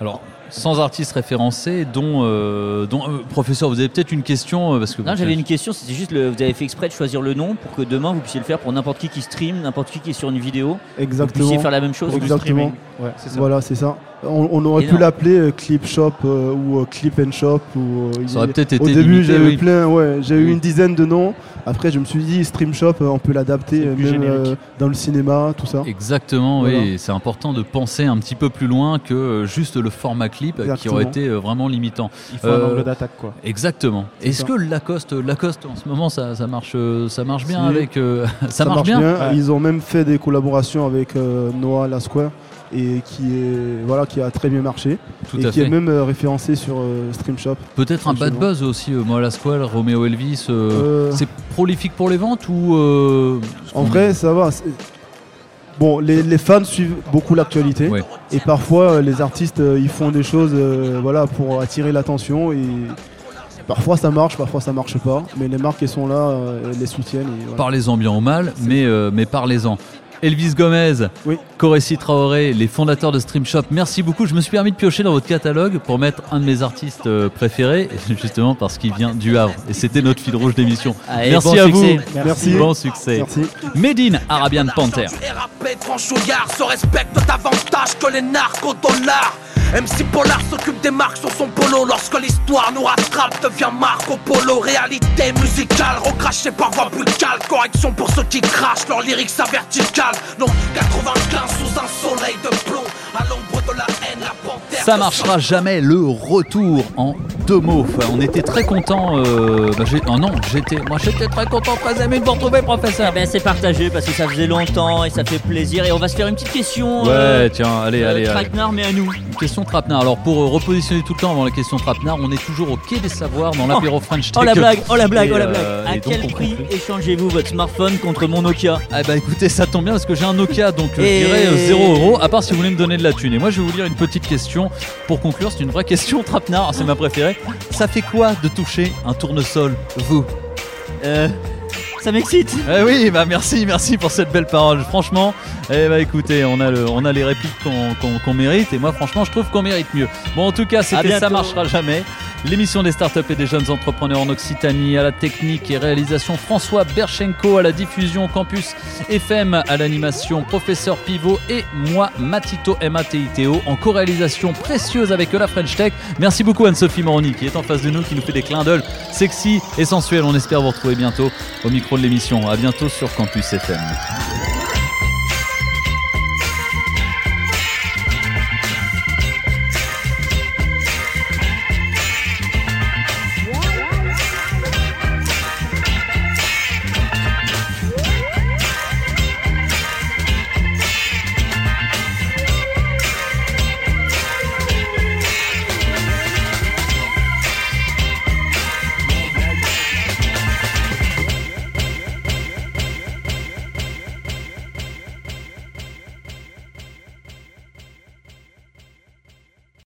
Alors, sans artistes référencés, dont, euh, dont euh, professeur, vous avez peut-être une question euh, parce que Non, j'avais une question. C'était juste, le, vous avez fait exprès de choisir le nom pour que demain vous puissiez le faire pour n'importe qui qui stream, n'importe qui qui est sur une vidéo. Exactement. Vous puissiez faire la même chose. Exactement. Ouais, c'est ça. Voilà, c'est ça. On, on aurait Et pu l'appeler euh, Clip Shop euh, ou euh, Clip and Shop. Ou, il Ça aurait peut-être Au été début, j'ai eu oui. plein, ouais, j'ai eu Oui. une dizaine de noms. Après, je me suis dit Stream Shop, on peut l'adapter même générique. euh, dans le cinéma, tout ça. Exactement, Voilà. oui. et C'est important de penser un petit peu plus loin que juste le format clip qui aurait été vraiment limitant. Il faut Euh, un angle d'attaque, quoi. Exactement. Est-ce que Lacoste, Lacoste en ce moment ça, ça marche, ça marche bien Si. avec euh, ça, marche bien. Ouais. Ils ont même fait des collaborations avec euh, Noah Lasquare et qui est voilà qui a très bien marché Tout et qui fait. est même euh, référencé sur euh, Stream Shop. Peut-être un bad buzz aussi, euh, moi la Squall, Romeo Elvis. euh, Euh, C'est prolifique pour les ventes ou En vrai, ça va. Bon, les, les fans suivent beaucoup l'actualité Ouais. et parfois les artistes ils font des choses voilà pour attirer l'attention et parfois ça marche, parfois ça marche pas, mais les marques elles sont là, elles les soutiennent. voilà. Parlez-en bien ou mal, mais, mais parlez-en. Elvis Gomez, Oui. Coressi Traoré, les fondateurs de Stream Shop, merci beaucoup. Je me suis permis de piocher dans votre catalogue pour mettre un de mes artistes euh, préférés, justement parce qu'il vient du Havre. Et c'était notre fil rouge d'émission. Allez, Merci bon à succès. vous. Merci. Bon succès. Merci. Medine, Arabian Panther. Franchouillard se respecte davantage que les narco-dollars. MC Polar s'occupe des marques sur son polo lorsque l'histoire nous rattrape devient Marco Polo. Réalité musicale recrachée par voix brutale. Correction pour ceux qui crachent leurs lyrics à verticale. Non, 95 sous un soleil de plomb. À l'ombre de la haine, la panthère. Ça marchera jamais le retour en deux mots. Enfin, on était très contents. euh, bah, j'ai- oh non, j'étais, moi j'étais très content, très aimé de vous retrouver, professeur. Eh ben, c'est partagé parce que ça faisait longtemps et ça fait plaisir. Et on va se faire une petite question. Ouais, euh, tiens, allez, euh, allez. allez. Mais à nous. Une question Trapenard. Alors pour euh, repositionner tout le temps avant la question Trapenard, on est toujours au quai des savoirs dans l'apéro French Tech. Oh la blague, oh la blague, Et, oh la blague. euh, à donc, quel on prix conclut. échangez-vous votre smartphone contre mon Nokia? Ah bah écoutez, ça tombe bien parce que j'ai un Nokia, donc euh, Et- je dirais euh, 0 euros, à part si vous voulez me donner de la thune. Et moi je vais vous lire une petite question pour conclure, c'est une vraie question Trapenard, c'est ma préférée. Ça fait quoi de toucher un tournesol, vous? Euh, ça m'excite. Eh oui, bah merci, merci pour cette belle parole. Franchement, eh bah écoutez, on a, le, on a les répliques qu'on mérite et moi franchement je trouve qu'on mérite mieux. Bon en tout cas c'était. Ça marchera jamais. L'émission des startups et des jeunes entrepreneurs en Occitanie, à la technique et réalisation François Berchenko, à la diffusion Campus FM, à l'animation Professeur Pivot et moi Matito M-A-T-I-T-O en co-réalisation précieuse avec la French Tech. Merci beaucoup Anne-Sophie Moroni qui est en face de nous, qui nous fait des clins d'œil sexy et sensuels. On espère vous retrouver bientôt au micro de l'émission. À bientôt sur Campus FM.